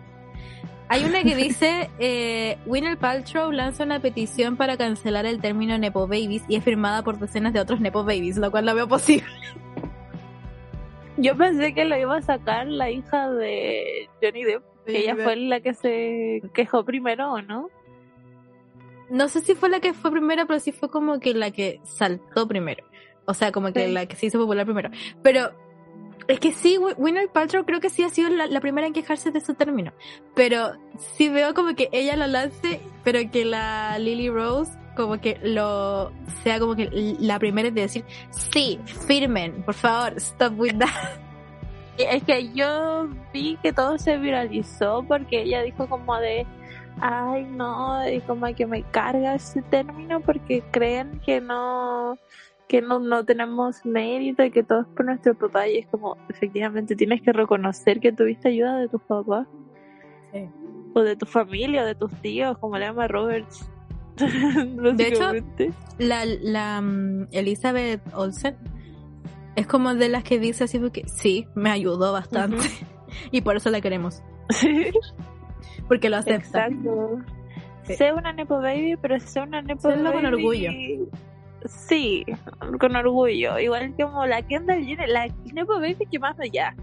Hay una que dice, eh, Winner Paltrow lanza una petición para cancelar el término Nepo Babies y es firmada por decenas de otros Nepo Babies, lo cual la veo posible. Yo pensé que lo iba a sacar la hija de Johnny Depp, que ella fue la que se quejó primero, ¿o no? No sé si fue la que fue primera, pero sí fue como que la que saltó primero. O sea, como que Sí. la que se hizo popular primero. Pero es que sí, Wi- Winner Paltrow creo que sí ha sido la, primera en quejarse de su término. Pero sí veo como que ella lo lance, pero que la Lily Rose como que lo sea como que la primera en decir, sí, firmen, por favor, stop with that. Es que yo vi que todo se viralizó porque ella dijo como de, ay no, y como que me carga ese término porque creen que no, que no, no tenemos mérito y que todo es por nuestro papá y es como, efectivamente tienes que reconocer que tuviste ayuda de tus papás Sí. o de tu familia o de tus tíos, como le llama Roberts. De hecho. La, la mm, Elizabeth Olsen es como de las que dice así porque sí, me ayudó bastante. y por eso la queremos. Sí. Porque lo acepta. Exacto. Sí. Sé una Nepo Baby, pero sé una Nepo Sélo Baby. con orgullo. Sí, con orgullo. Igual como la Kendall Jenner, la Nepo Baby que más me.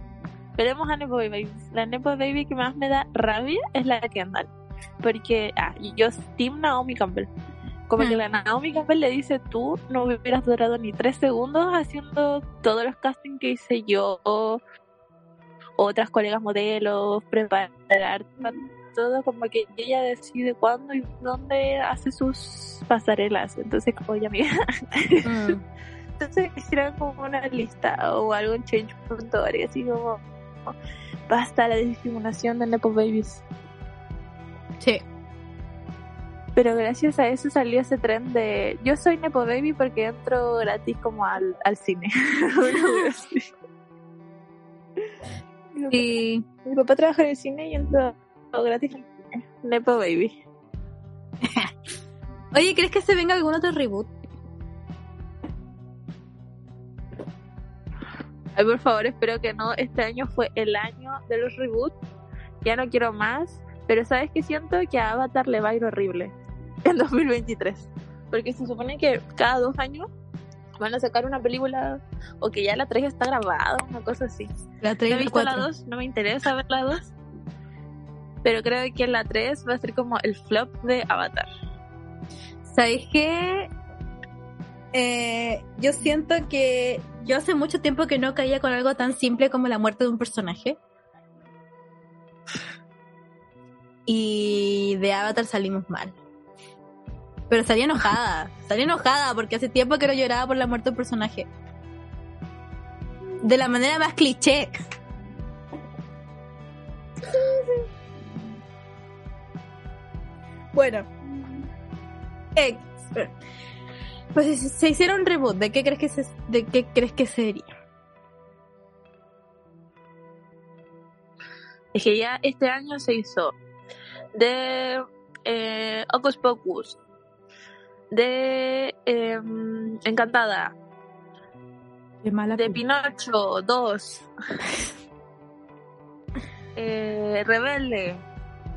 Veremos a Nepo Baby. La Nepo Baby que más me da rabia es la Kendall. Porque, ah, yo Team Naomi Campbell. Como que Hmm. la Naomi Campbell le dice, tú no hubieras durado ni tres segundos haciendo todos los castings que hice yo, otras colegas modelos, preparar todo, como que ella decide cuándo y dónde hace sus pasarelas. Entonces, como ya amiga, Mm. entonces hicieron como una lista o algo en change.org, así como, basta la discriminación de Nepo Babies. Sí. Pero gracias a eso salió ese tren de yo soy Nepo Baby porque entro gratis como al, al cine. Mi papá- Y Mi papá trabaja en el cine y entro gratis. Nepo Baby. Oye, ¿crees que se venga algún otro reboot? Ay, por favor, espero que no. Este año fue el año de los reboots. Ya no quiero más. Pero sabes que siento que a Avatar le va a ir horrible en 2023. Porque se supone que cada dos años van a sacar una película o que ya la 3 está grabada, una cosa así. La No 3 he y la visto la 4. 2, no me interesa ver la 2. Pero creo que la 3 va a ser como el flop de Avatar. ¿Sabéis qué? Eh, yo siento que yo hace mucho tiempo que no caía con algo tan simple como la muerte de un personaje. Y de Avatar salimos mal. Pero salí enojada. Salí enojada porque hace tiempo que no lloraba por la muerte de un personaje. De la manera más cliché. Bueno. Eh, pues se hiciera un reboot, ¿de qué crees que se, de qué crees que sería? Es que ya este año se hizo de eh, Ocus Pocus, de eh, Encantada, Qué mala de. Pinocho 2, eh, Rebelde,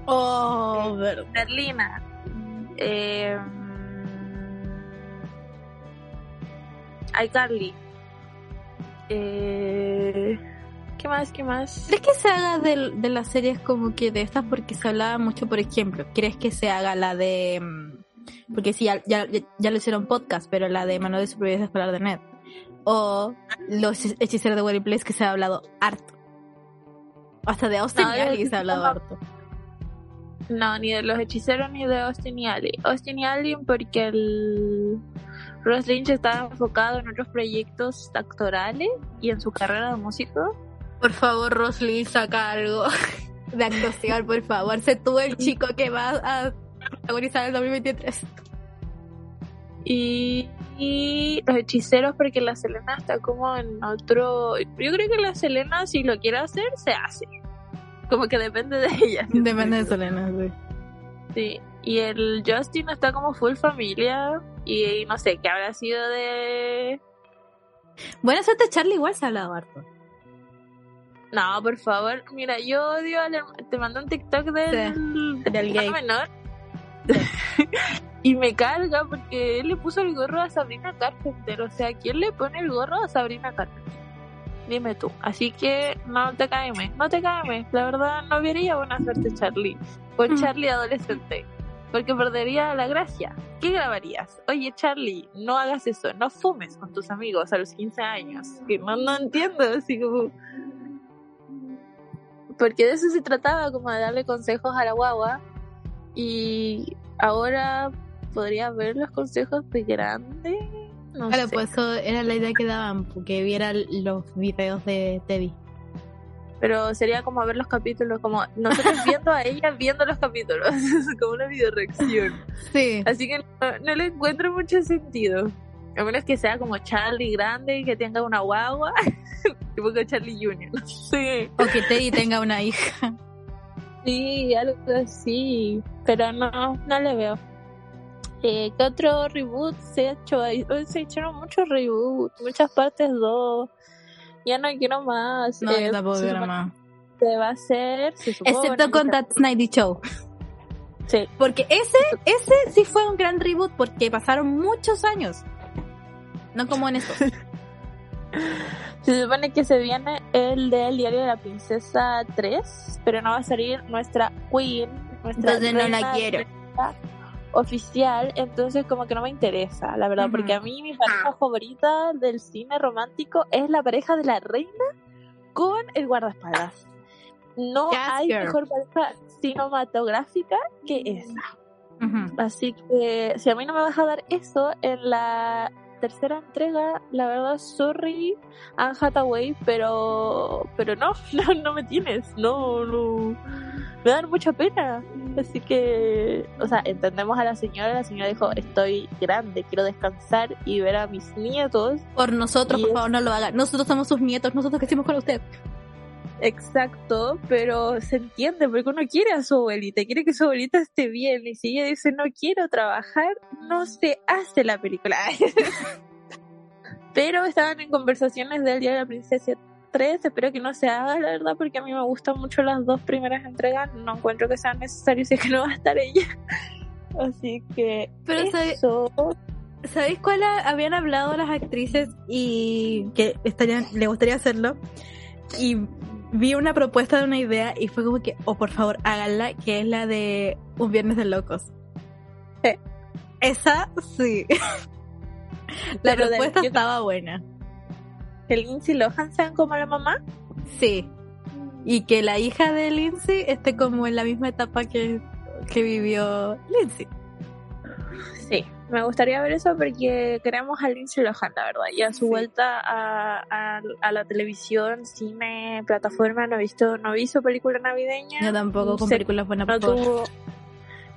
Oh, verdad. Berlina, eh, iCarly, eh, ¿qué más? ¿Qué más? ¿Crees que se haga de, de las series como que de estas? Porque se hablaba mucho, por ejemplo, ¿crees que se haga la de... mm, Porque sí, ya, ya, ya lo hicieron podcast, pero la de Manual de Supervivencia Escolar de Ned. O los hechiceros de Wedding Place que se ha hablado harto. Hasta de Austin No, y yo- Ali se ha hablado harto. No, ni de los hechiceros ni de Austin y Ali. Austin y Ali porque el Ross Lynch estaba enfocado en otros proyectos actorales y en su carrera de músico. Por favor, Roslyn, saca algo de actuación, por favor. Sé tú el chico que va a protagonizar el 2023. Y, y los hechiceros porque la Selena está como en otro... Yo creo que la Selena si lo quiere hacer, se hace. Como que depende de ella. Depende de Selena, sí. Sí. Y el Justin está como full familia y, no sé, qué habrá sido de... Eso de Charlie igual se ha hablado harto. No, por favor, mira, yo odio al herma- te mandé un TikTok del, Sí, del gay. menor y me carga porque él le puso el gorro a Sabrina Carpenter, o sea, ¿quién le pone el gorro a Sabrina Carpenter? Dime tú, así que no te caeme, no te caeme, la verdad no vería buena suerte Charlie, con Mm. Charlie adolescente, porque perdería la gracia. ¿Qué grabarías? Oye Charlie, no hagas eso, no fumes con tus amigos a los 15 años, que no, no entiendo, así como porque de eso se trataba, como de darle consejos a la guagua. Y ahora podría ver los consejos de grande. No Claro, sé. pues eso era la idea que daban, porque viera los videos de Tevi. Pero sería como ver los capítulos, como nosotros viendo a ella viendo los capítulos, como una video reacción. Sí. Así que no, no le encuentro mucho sentido. A menos que sea como Charlie grande y que tenga una guagua, tipo que Charlie Jr. No sé. O que Teddy tenga una hija. Sí, algo así, pero no, no le veo. Eh, ¿Qué otro reboot se ha hecho? ahí? Se hicieron muchos reboots, muchas partes 2. Ya no quiero más. No, Eh, yo tampoco se quiero más. que va a se supone Excepto con se- That's Nighty Show. Sí, Porque ese, ese sí fue un gran reboot porque pasaron muchos años. No como en estos. se supone que se viene el del diario de la princesa 3, pero no va a salir nuestra queen, nuestra Entonces no la quiero. princesa oficial, entonces como que no me interesa, la verdad, porque a mí mi pareja favorita del cine romántico es la pareja de la reina con el guardaespaldas. No Yes, hay girl. mejor pareja cinematográfica que esa. Así que si a mí no me vas a dar eso en la tercera entrega, la verdad, sorry, Anne Hathaway, pero, pero no, no, no me tienes, no, no, me dan mucha pena. Así que, o sea, entendemos a la señora, la señora dijo, estoy grande, quiero descansar y ver a mis nietos. Por nosotros, por es- favor, no lo hagan. Nosotros somos sus nietos, nosotros crecimos con usted. Exacto, pero se entiende porque uno quiere a su abuelita, quiere que su abuelita esté bien y si ella dice no quiero trabajar, no se hace la película. pero estaban en conversaciones del Día de la Princesa 3, espero que no se haga, la verdad, porque a mí me gustan mucho las dos primeras entregas, no encuentro que sea necesario si es que no va a estar ella. Así que Pero eso, ¿Sabéis cuál ha- habían hablado las actrices y que estarían, le gustaría hacerlo? Y vi una propuesta de una idea y fue como que, oh por favor, háganla, que es la de Un Viernes de Locos. Sí. Esa, sí. la Pero propuesta estaba buena. que Lindsay Lohan sean como la mamá. Sí. Y que la hija de Lindsay esté como en la misma etapa que, que vivió Lindsay. Me gustaría ver eso porque queremos a Lindsay Lohan, la verdad. Y a su Sí. vuelta a, a, a la televisión, cine, plataforma, no he visto, no su película navideña. Yo tampoco con sé, películas buenas, no por tuvo,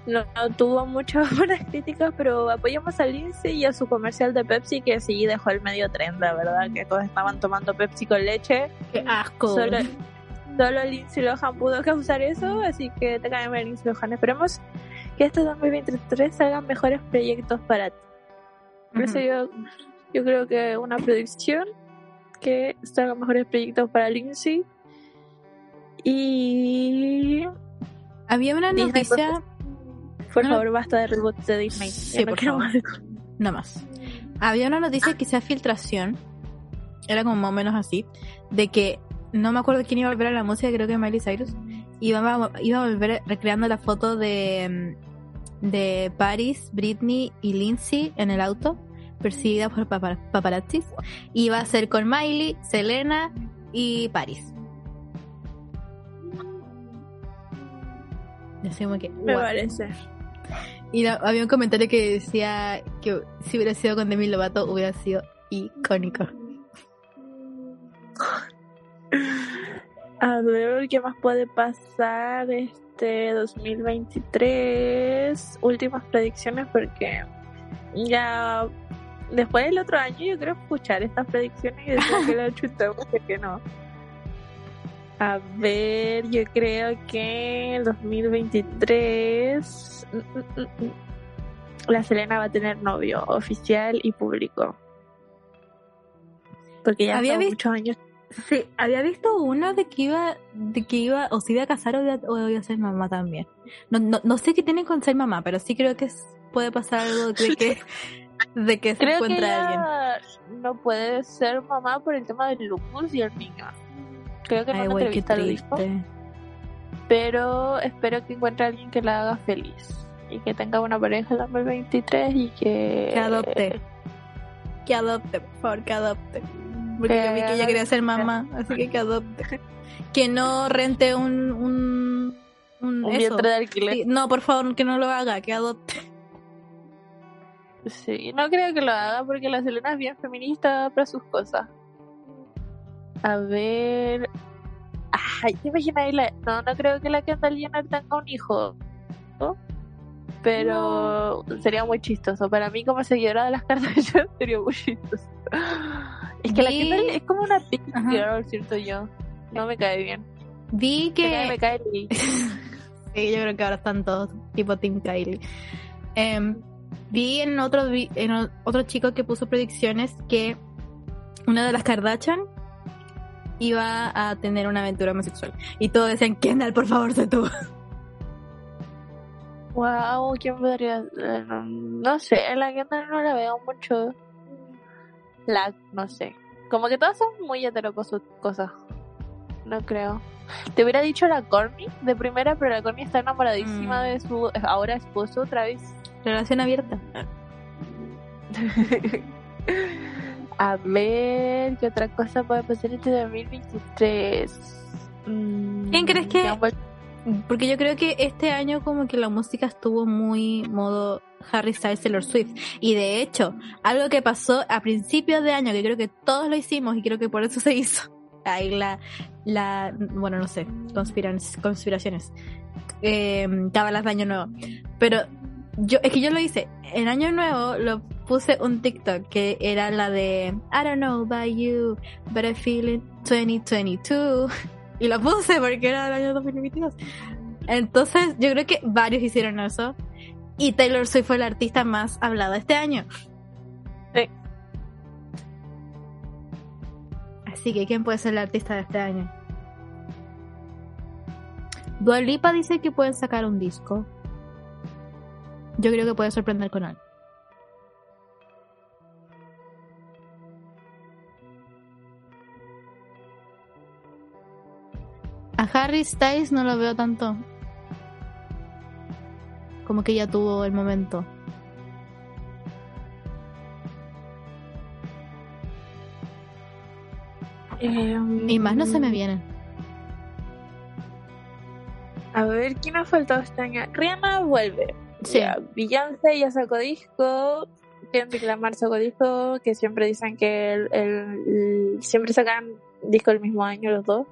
no, no tuvo muchas buenas críticas, pero apoyamos a Lindsay y a su comercial de Pepsi que sí dejó el medio tren, la verdad, que todos estaban tomando Pepsi con leche. Qué asco. Solo, solo Lindsay Lohan pudo causar eso, así que te caen Lindsay Lohan. Esperemos que este 2023 salgan mejores proyectos para ti. Por eso yo, yo creo que una predicción que salgan mejores proyectos para Lindsay. Y Había una Disney, noticia, por No. favor basta de reboot de Disney. Sí, no por favor. más no más. Había una noticia que sea filtración, era como más o menos así, de que no me acuerdo quién iba a volver a la música, creo que Miley Cyrus, iba a, iba a volver recreando la foto de, mm, de Paris, Britney y Lindsay en el auto, perseguida por papar- paparazzis. Iba a ser con Miley, Selena y Paris. Y como que, Me what? parece. Y la- había un comentario que decía que si hubiera sido con Demi Lovato hubiera sido icónico. A ver qué más puede pasar este 2023. Últimas predicciones porque ya después del otro año yo creo escuchar estas predicciones y decir que la chutamos que no. A ver, yo creo que el 2023 mm, mm, mm, la Selena va a tener novio oficial y público. Porque ya Había hace vis- muchos años Sí, había visto uno de que iba, de que iba, o se iba a casar o iba, o iba a ser mamá también. No, no, no sé qué tienen con ser mamá, pero sí creo que es- puede pasar algo de que, de que se Creo que encuentre alguien. no puede ser mamá por el tema del lupus y el niño. Creo que en Ay, una güey, qué. Pero espero que encuentre a alguien que la haga feliz. Y que tenga una pareja en 2023 y que... Que adopte. Que adopte, por favor, que adopte. Porque Que yo vi que ella quería ser mamá, así que que adopte. Que no rente un, un, un, Un eso. de alquiler. Sí, no, por favor, que no lo haga, que adopte. Sí, no creo que lo haga porque la Selena es bien feminista para sus cosas. A ver. Ay, ¿te imaginas? La... No, no creo que la Kendall Jenner tenga un hijo. ¿no? Pero sería muy chistoso. Para mí, como seguidora de las Kardashian, sería muy chistoso. Es que la Kendall es como una girl, siento yo. No me cae bien. Vi Me cae, me que. cae. Sí, yo creo que ahora están todos tipo Team Kylie. Em, vi en otro, en otro chico que puso predicciones que una de las Kardashian iba a tener una aventura homosexual. Y todos decían, Kendall, por favor, sé tú. Wow, ¿quién podría ser? No, sé, la Kendall no la veo mucho. La, no sé. Como que todas son muy heterocosas cosas. No creo. Te hubiera dicho la Corny de primera, pero la Corny está enamoradísima Mm. de su ahora esposo otra vez. Relación abierta. A ver, ¿qué otra cosa puede pasar este 2023? Mm, ¿Quién crees que- han vuel- Porque yo creo que este año como que la música estuvo muy modo Harry Styles Taylor Swift. Y de hecho, algo que pasó a principios de año, que creo que todos lo hicimos y creo que por eso se hizo. Ahí la, la bueno, no sé, conspiraciones. Eh, de año nuevo. Pero yo, es que yo lo hice. En año nuevo lo puse un TikTok que era la de I don't know about you, but I feel it 2022. Y lo puse porque era del año 2022. Entonces, yo creo que varios hicieron eso. Y Taylor Swift fue la artista más hablada este año. Sí. Así que, ¿quién puede ser la artista de este año? Dua Lipa dice que pueden sacar un disco. Yo creo que puede sorprender con algo. Harry Styles no lo veo tanto. Como que ya tuvo el momento. Y más no se me vienen. A ver, ¿quién ha faltado este año? Rihanna vuelve. Sí. Ya, Beyoncé ya sacó disco. Kendrick Lamar sacó disco. Que siempre dicen que el, el- el- siempre sacan disco el mismo año los dos.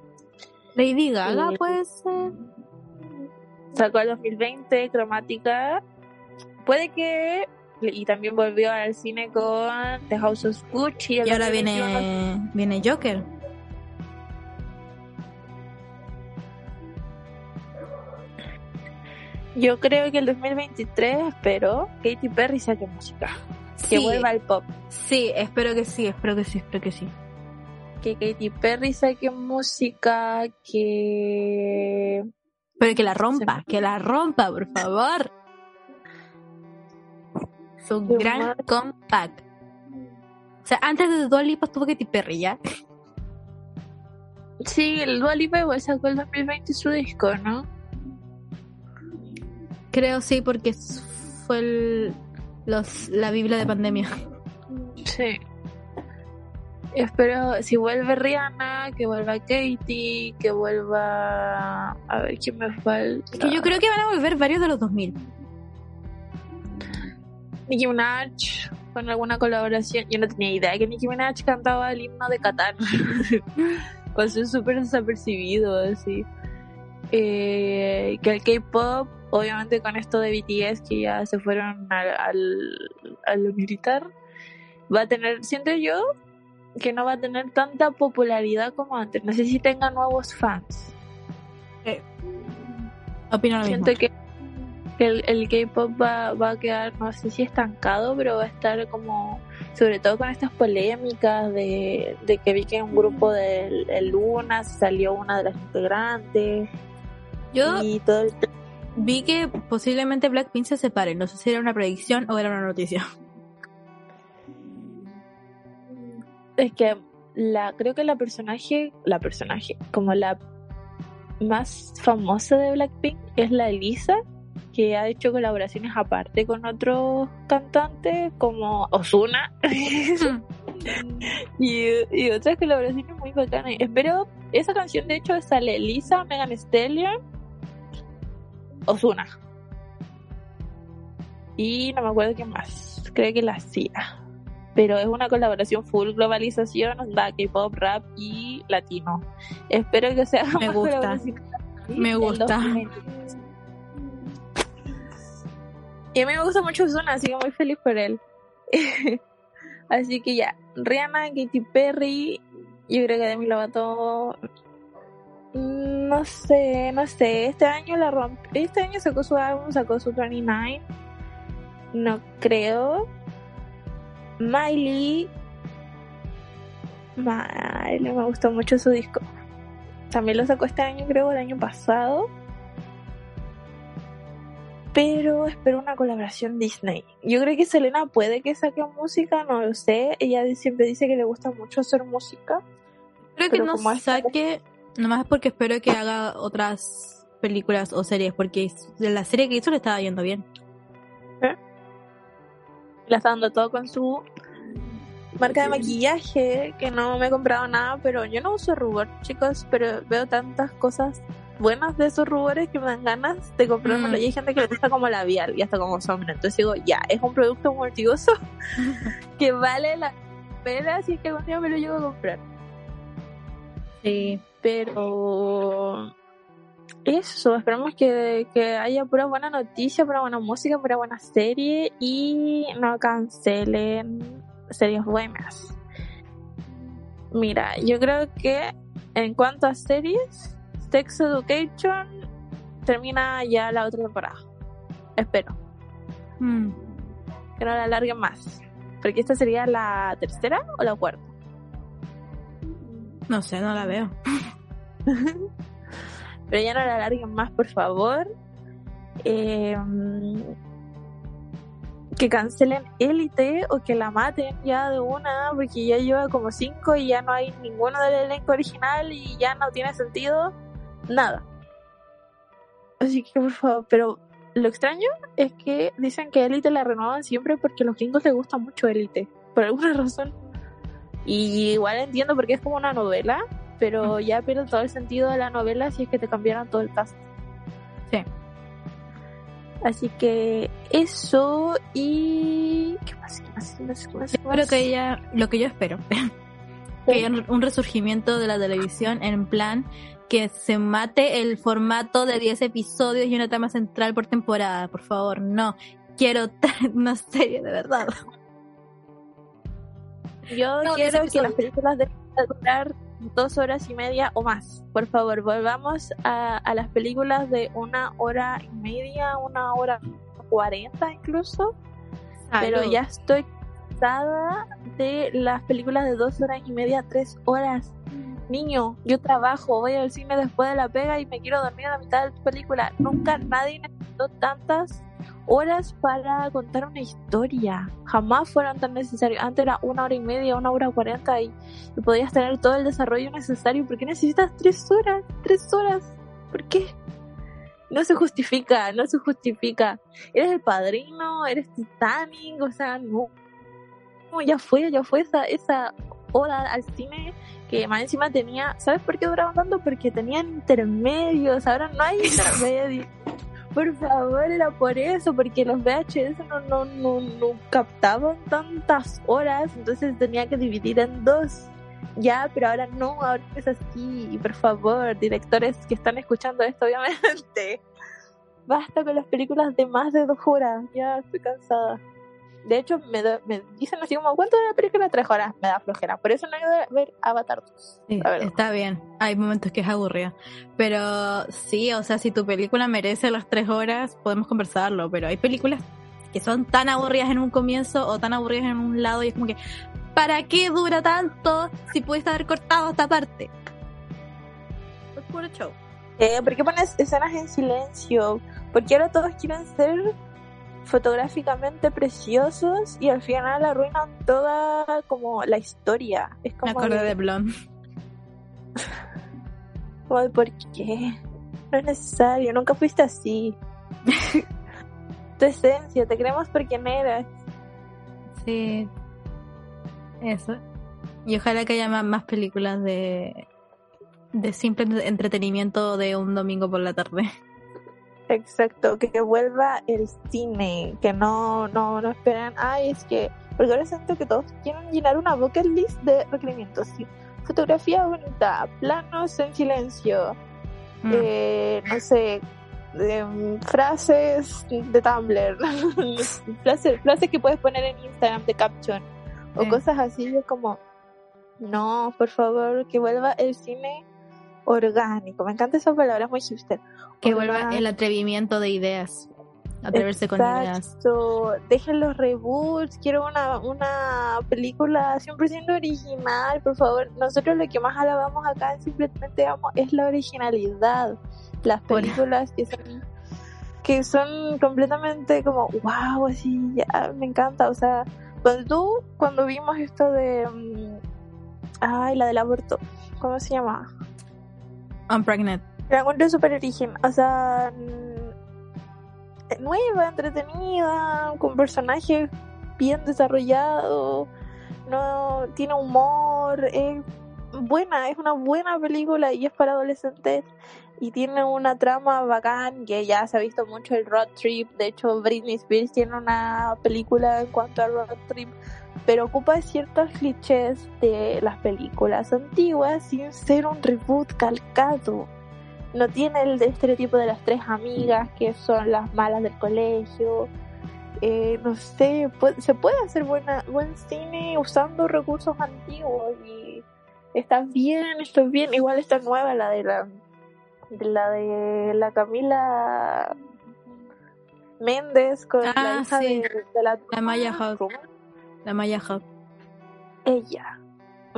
Lady Gaga Sí. puede ser. sacó el 2020 Cromática. Puede que y también volvió al cine con The House of Gucci. Y ahora viene viene Joker. Yo creo que el 2023 espero Katy Perry saque música. Que vuelva al pop. Sí, espero que sí, espero que sí, espero que sí. Que Katy Perry saque música, que... Pero que la rompa, que la rompa, por favor. Su gran compact. O sea, antes de Dua Lipa estuvo Katy Perry, ¿ya? Sí, el Dua Lipa igual sacó el 2020 su disco, ¿no? Creo sí, porque fue el, los, la Biblia de pandemia. Sí. Espero, si vuelve Rihanna, que vuelva Katie, que vuelva. A ver quién me falta. que yo creo que van a volver varios de los 2000. Nicki Minaj, con alguna colaboración. Yo no tenía idea que Nicki Minaj cantaba el himno de Qatar. Pasó súper desapercibido, así. Eh, que el K-pop obviamente con esto de BTS que ya se fueron al, al, militar, va a tener, siento yo, que no va a tener tanta popularidad como antes. No sé si tenga nuevos fans. Eh, opino lo siento que, el, el K-pop va, va a quedar, no sé si estancado, pero va a estar como, sobre todo con estas polémicas de, de que vi que en un grupo de, Luna salió una de las integrantes. Yo, y todo el vi que posiblemente Blackpink se separe. No sé si era una predicción o era una noticia. Es que la creo que la personaje, la personaje, como la más famosa de Blackpink es la Elisa, que ha hecho colaboraciones aparte con otros cantantes como Ozuna y, y, otras colaboraciones muy bacanas. Espero, esa canción de hecho sale Elisa, Megan Stallion Osuna. Y no me acuerdo quién más. Creo que la hacía. Pero es una colaboración full globalización, da K-pop, rap y latino. Espero que sea me gusta. Me gusta. Y a mí me gusta mucho Osuna, así que muy feliz por él. así que ya, Rihanna, Katy Perry, yo creo que Demi Lovato no sé, no sé. Este año la rompió. Este año sacó su álbum, sacó su 29. No creo. Miley. Miley, me gustó mucho su disco. También lo sacó este año, creo, el año pasado. Pero espero una colaboración Disney. Yo creo que Selena puede que saque música, no lo sé. Ella siempre dice que le gusta mucho hacer música. Creo que no saque Nomás porque espero que haga otras películas o series, porque la serie que hizo le estaba yendo bien. Le está dando todo con su marca de maquillaje, que no me he comprado nada, pero yo no uso rubor, chicos, pero veo tantas cosas buenas de esos rubores que me dan ganas de comprarme. Mm. Y hay gente que le gusta como labial y hasta como sombra. Entonces digo, ya, es un producto multiuso que vale la pena si es que algún día me lo llevo a comprar. Sí. Pero eso, esperamos que, que, haya pura buena noticia, pura buena música, pura buena serie y no cancelen series buenas. Mira, yo creo que en cuanto a series, Sex Education termina ya la otra temporada. Espero. Hmm. Que no la alarguen más. Porque esta sería la tercera o la cuarta. No sé, no la veo. Pero ya no la alarguen más, por favor. Em, que cancelen Élite o que la maten ya de una, porque ya lleva como cinco y ya no hay ninguno del elenco original y ya no tiene sentido nada. Así que por favor, pero lo extraño es que dicen que Élite la renuevan siempre porque a los gringos les gusta mucho Élite, por alguna razón. Y igual entiendo porque es como una novela, pero ya pierde todo el sentido de la novela si es que te cambiaron todo el cast. Sí. Así que eso y... ¿Qué más? ¿Qué más? ¿Qué más? ¿Qué más? que ella, lo que yo espero, que haya un resurgimiento de la televisión en plan que se mate el formato de 10 episodios y una trama central por temporada, por favor, no. Quiero una serie de verdad. Yo quiero que las películas deben durar dos horas y media o más. Por favor, volvamos a, a las películas de una hora y media, una hora cuarenta incluso. Pero ya estoy cansada de las películas de dos horas y media, tres horas. Niño, yo trabajo, voy al cine después de la pega y me quiero dormir a la mitad de la película. Nunca nadie necesitó tantas horas para contar una historia. Jamás fueron tan necesarios. Antes era una hora y media, una hora cuarenta y, podías tener todo el desarrollo necesario. ¿Por qué necesitas tres horas? Tres horas. ¿Por qué? No se justifica, no se justifica. Eres el padrino, eres Titanic, o sea, no. no ya fue, ya fue esa, esa hora al cine que más encima tenía, ¿sabes por qué duraban tanto? Porque tenían intermedios, ahora no hay intermedios. Por favor, era por eso, porque los VHS no, no, no, no captaban tantas horas, entonces tenía que dividir en dos. Ya, pero ahora no, ahora es así. Por favor, directores que están escuchando esto, obviamente, basta con las películas de más de dos horas. Ya estoy cansada. De hecho, me, me dicen así como, ¿cuánto de la película? Tres horas. Me da flojera. Por eso no hay que ver Avatar 2. está bien. Hay momentos que es aburrida. Pero sí, o sea, si tu película merece las tres horas, podemos conversarlo. Pero hay películas que son tan aburridas en un comienzo o tan aburridas en un lado y es como que, ¿para qué dura tanto si puedes haber cortado esta parte? Es puro show. Eh, ¿Por qué pones escenas en silencio? Porque ahora todos quieren ser fotográficamente preciosos y al final arruinan toda como la historia. Es como Me acordé de, Blonde. ¿por qué? No es necesario, nunca fuiste así. tu esencia, te creemos por quien eras. Sí. Eso. Y ojalá que haya más películas de de simple entretenimiento de un domingo por la tarde. Exacto, que, vuelva el cine, que no, no, no esperan, ay, es que, porque ahora siento que todos quieren llenar una bucket list de requerimientos, fotografía bonita, planos en silencio, mm. eh, no sé, em, frases de Tumblr, frases, frases que puedes poner en Instagram de caption, o cosas así, es como, no, por favor, que vuelva el cine orgánico. Me encanta esa palabra, es muy hipster. Que vuelva el atrevimiento de ideas. Atreverse con ideas. Dejen los reboots. Quiero una, una película 100% original, por favor. Nosotros lo que más alabamos acá en Simplemente Amo es la originalidad. Las películas que son, que son completamente como, wow, así, ya, me encanta. O sea, cuando tú, cuando vimos esto de. Mm, ay, la del aborto. ¿Cómo se llama? I'm pregnant. La encuentro súper origen, o sea, nueva, entretenida, con personajes bien desarrollados, no tiene humor, es buena, es una buena película y es para adolescentes y tiene una trama bacán que ya se ha visto mucho el road trip, de hecho Britney Spears tiene una película en cuanto a road trip, pero ocupa ciertos clichés de las películas antiguas sin ser un reboot calcado no tiene el estereotipo de las tres amigas que son las malas del colegio. Eh, no sé, se puede hacer buena, buen cine usando recursos antiguos y está bien, está bien. Igual está nueva la de la de la de la Camila Méndez con la ah, hija de, la, la Maya Hub. La Maya Hub. Ella.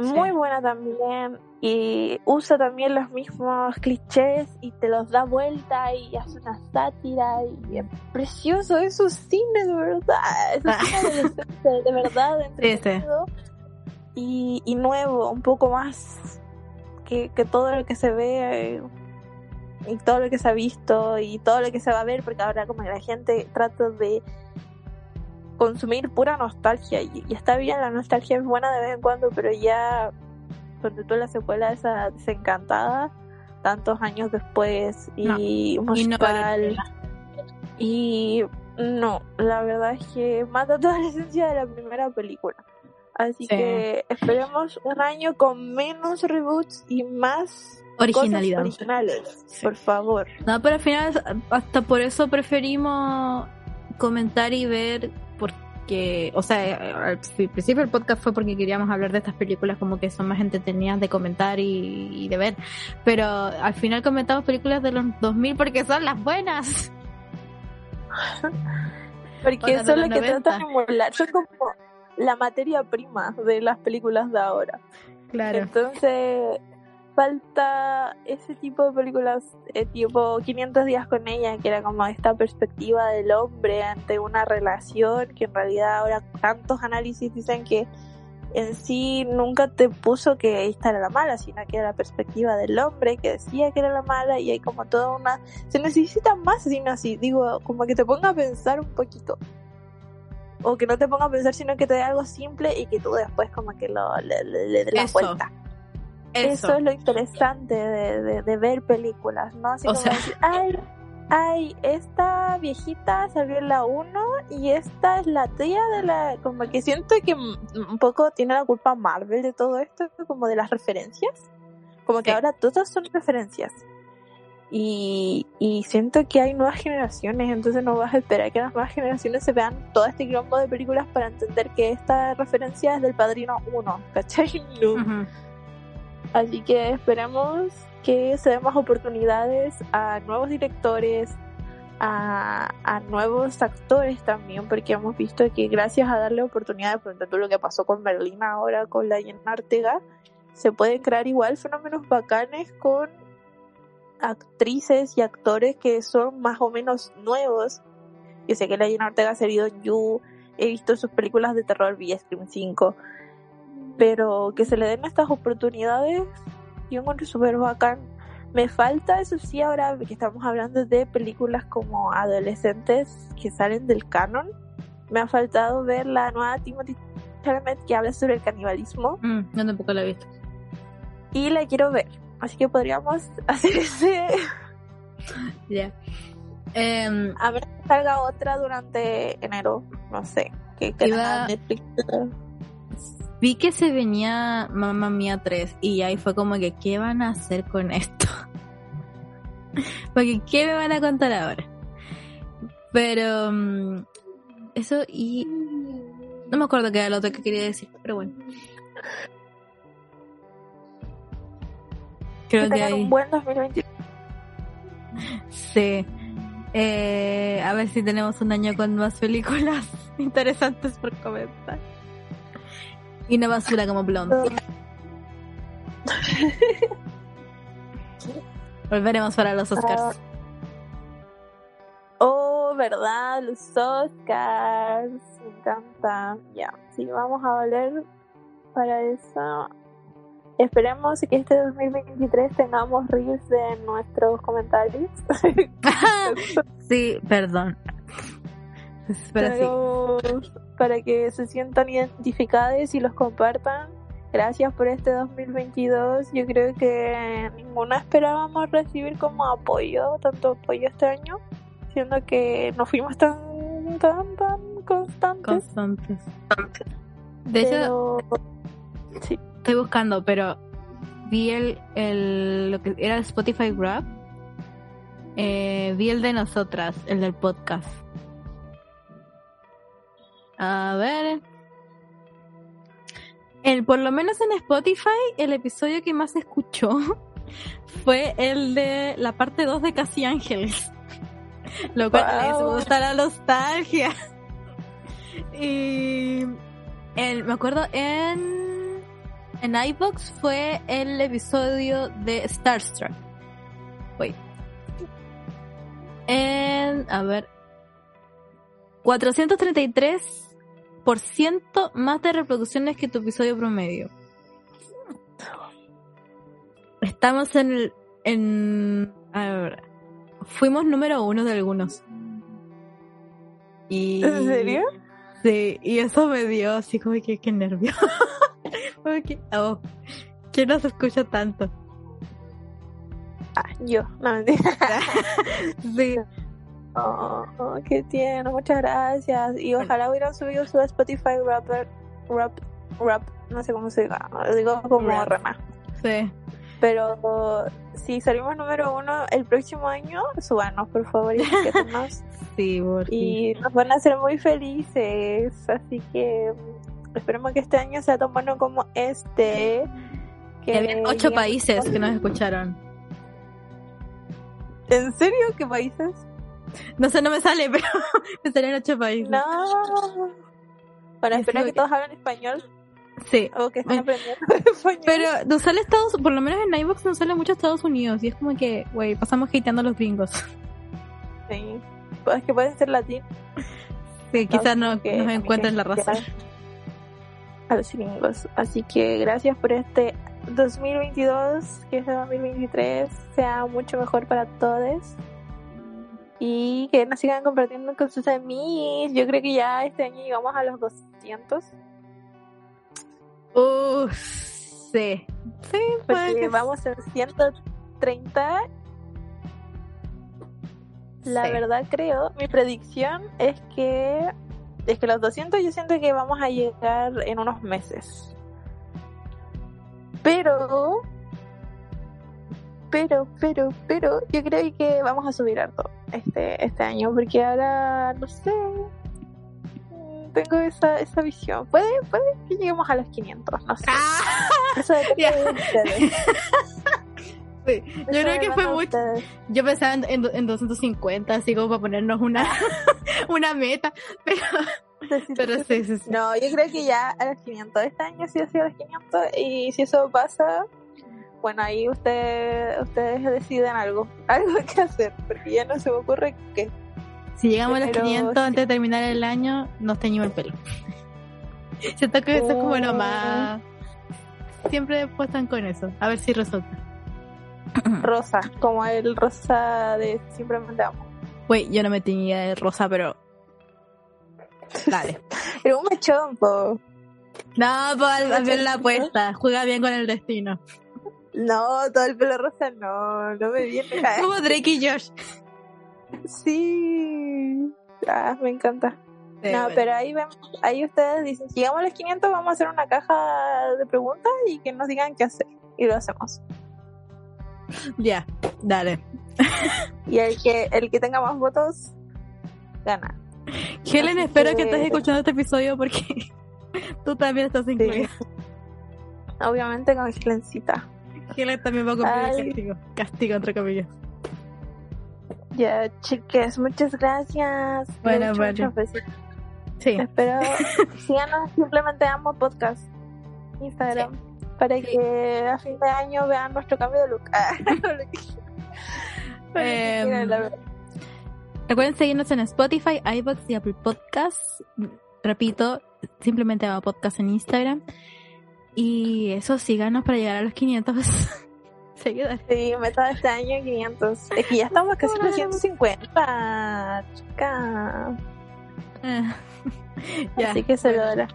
Muy buena también y usa también los mismos clichés y te los da vuelta y hace una sátira y es precioso, es un cine de verdad, es un cine de, verdad entretenido. Y, y, nuevo, un poco más que, que todo lo que se ve y todo lo que se ha visto y todo lo que se va a ver, porque ahora como que la gente trata de consumir pura nostalgia y, y está bien, la nostalgia es buena de vez en cuando, pero ya cuando tú la secuela esa desencantada tantos años después y musical y no, la verdad es que mata toda la esencia de la primera película Así que esperemos un año con menos reboots y más originalidad. originales, por favor. No, pero al final hasta por eso preferimos comentar y ver porque, o sea, al principio el podcast fue porque queríamos hablar de estas películas como que son más entretenidas de comentar y, de ver, pero al final comentamos películas de los 2000 porque son las buenas. porque eso es lo que tratan de emular, son como la materia prima de las películas de ahora. Claro. Entonces, falta ese tipo de películas, eh, tipo 500 días con ella, que era como esta perspectiva del hombre ante una relación, que en realidad ahora tantos análisis dicen que en sí nunca te puso que esta era la mala, sino que era la perspectiva del hombre que decía que era la mala y hay como toda una... Se necesita más sino así, digo, como que te ponga a pensar un poquito. O que no te ponga a pensar, sino que te dé algo simple y que tú después como que lo, le, le, la vuelta. Eso. es lo interesante de, de, ver películas, ¿no? Así como decir, ay, ay, esta viejita salió en la 1 y esta es la tía de la... Como que siento que un poco tiene la culpa Marvel de todo esto, como de las referencias. Como que ahora todas son referencias. Y, y siento que hay nuevas generaciones, entonces no vas a esperar que las nuevas generaciones se vean todo este quilombo de películas para entender que esta referencia es del Padrino 1, ¿cachai? No. Así que esperemos que se den más oportunidades a nuevos directores, a, a, nuevos actores también, porque hemos visto que gracias a darle oportunidades, por ejemplo, lo que pasó con Berlín ahora, con la Jenna Ortega, se pueden crear igual fenómenos bacanes con actrices y actores que son más o menos nuevos. Yo sé que la Ortega ha salido en You, he visto sus películas de terror, vi Scream 5, pero que se le den estas oportunidades, yo encuentro súper bacán. Me falta, eso sí, ahora que estamos hablando de películas como adolescentes que salen del canon, me ha faltado ver la nueva Timothy Chalamet que habla sobre el canibalismo. Mm, no, tampoco la he visto. Y la quiero ver, así que podríamos hacer ese... Ya. Em, a ver si salga otra durante enero, no sé. Que, que Netflix vi que se venía Mamma Mía 3 y ahí fue como que, ¿qué van a hacer con esto? Porque, ¿qué me van a contar ahora? Pero, mm, eso y... No me acuerdo qué era lo otro que quería decir, pero bueno. Creo que, hay... un buen 2021. Sí. Eh, a ver si tenemos un año con más películas interesantes por comentar. Y una basura como Blonde. Volveremos para los Oscars. Ah. Oh, verdad, los Oscars. Me encanta. Ya, sí, vamos a volver para eso. Esperemos que este 2023 tengamos reels de nuestros comentarios. sí, perdón. Pero para que se sientan identificados y los compartan. Gracias por este 2022. Yo creo que ninguna esperábamos recibir como apoyo, tanto apoyo este año, siendo que no fuimos tan, tan, tan constantes. Constantes. De hecho, sí. estoy buscando, pero vi el, el lo que era el Spotify Rap. Eh, vi el de nosotras, el del podcast. A ver. El, por lo menos en Spotify, el episodio que más escuchó fue el de la parte 2 de Casi Ángeles. Lo cual les gusta la nostalgia. Y el, me acuerdo en en iBox fue el episodio de Starstruck. Wait. En, a ver, 433 por ciento más de reproducciones que tu episodio promedio. Estamos en el. En, a ver, fuimos número uno de algunos. Y, ¿En serio? Sí, y eso me dio así como que, qué nervio. que, oh, ¿Quién nos escucha tanto? Ah, yo, no mentira. sí. Oh, oh, qué tierno, muchas gracias. Y ojalá hubieran subido su Spotify Rapper, Rap rap, no sé cómo se diga, digo como Rap. rema. Sí. Pero si salimos número uno el próximo año, súbanos por favor y etiquétenos. Sí, y nos van a hacer muy felices. Así que mm, esperemos que este año sea tan bueno como este. Que habían ocho países que nos escucharon. ¿En serio? ¿Qué países? No sé, no me sale, pero me salieron ocho países. No. Bueno, Es espero lo que que- todos hablen español Sí. o que estén aprendiendo español. Pero nos sale Estados por lo menos en iVoox nos sale mucho Estados Unidos. Y es como que, güey, pasamos hateando a los gringos. Sí. Pues que pueden ser latinos. Que quizás no, que nos encuentren la raza. A los gringos. Así que gracias por este 2022. Que este 2023 sea mucho mejor para todos. Y que nos sigan compartiendo con sus amigos. Yo creo que ya este año llegamos a los 200. Uff, sí. Sí, Porque que vamos en 130. La Sí. verdad creo, mi predicción es que es que los 200 yo siento que vamos a llegar en unos meses. Pero pero pero pero yo creo que vamos a subir harto este este año porque ahora no sé tengo esa, esa visión. Puede, puede que lleguemos a los 500, no sé. Ah, Eso depende Ya. de ustedes. sí. Yo Eso creo que fue mucho. Yo pensaba en, en, en 250, así como para ponernos una, una meta. Pero, pero sí, sí, sí. No, yo creo que ya a los 500. Este año sí ha sido a los 500. Y si eso pasa, bueno, ahí usted, ustedes deciden algo. Algo que hacer. Porque ya no se me ocurre qué. Si llegamos a los Pero 500 sí. antes de terminar el año, nos teñimos el pelo. Siento que eso es como lo Oh. más. Siempre están con eso. A ver si resulta. Rosa. Como el rosa de Simplemente Amo. Güey, yo no me tenía de rosa, pero. Dale. Pero un mechón, po. No, pues hacer la apuesta. Juega bien con el destino. No, todo el pelo rosa no. No me viene. Como Drake y Josh. Sí. Ah, me encanta. Sí, no, bueno. pero ahí ven, ahí ustedes dicen, si llegamos a los 500 vamos a hacer una caja de preguntas y que nos digan qué hacer. Y lo hacemos. Ya, dale. Y el que el que tenga más votos, gana. Helen, Así espero que... que- estés escuchando este episodio porque tú también estás incluida. Obviamente con Helencita. Helen también va a cumplir el castigo. Castigo, entre comillas. Ya, chiques, muchas gracias. Bueno, Muchos, vale. muchos besitos. Sí. Espero síganos simplemente amo podcast Instagram para que a fin de año vean nuestro cambio de look. Verdad. Recuerden seguirnos en Spotify, iBox y Apple Podcasts. Repito, simplemente hago podcast en Instagram. Y eso, síganos para llegar a los 500 seguidores. Sí, meta de este año 500. Es que ya estamos casi en los 150, chica. Ah, ya. Así que se lo dará.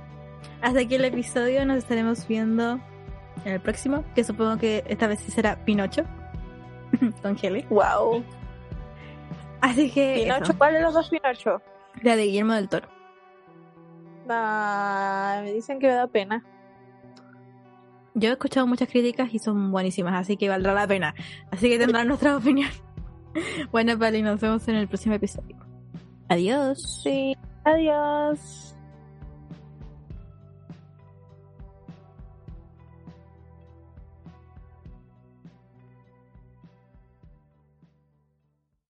Hasta aquí el episodio. Nos estaremos viendo en el próximo, que supongo que esta vez sí será Pinocho. Con Helen. Wow. Así que. Pinocho, eso. ¿cuál de los dos Pinocho? La de Guillermo del Toro. Ah, me dicen que me da pena. Yo he escuchado muchas críticas y son buenísimas, así que valdrá la pena. Así que tendrán nuestra opinión. Bueno, Pali, nos vemos en el próximo episodio. Adiós. Sí, adiós.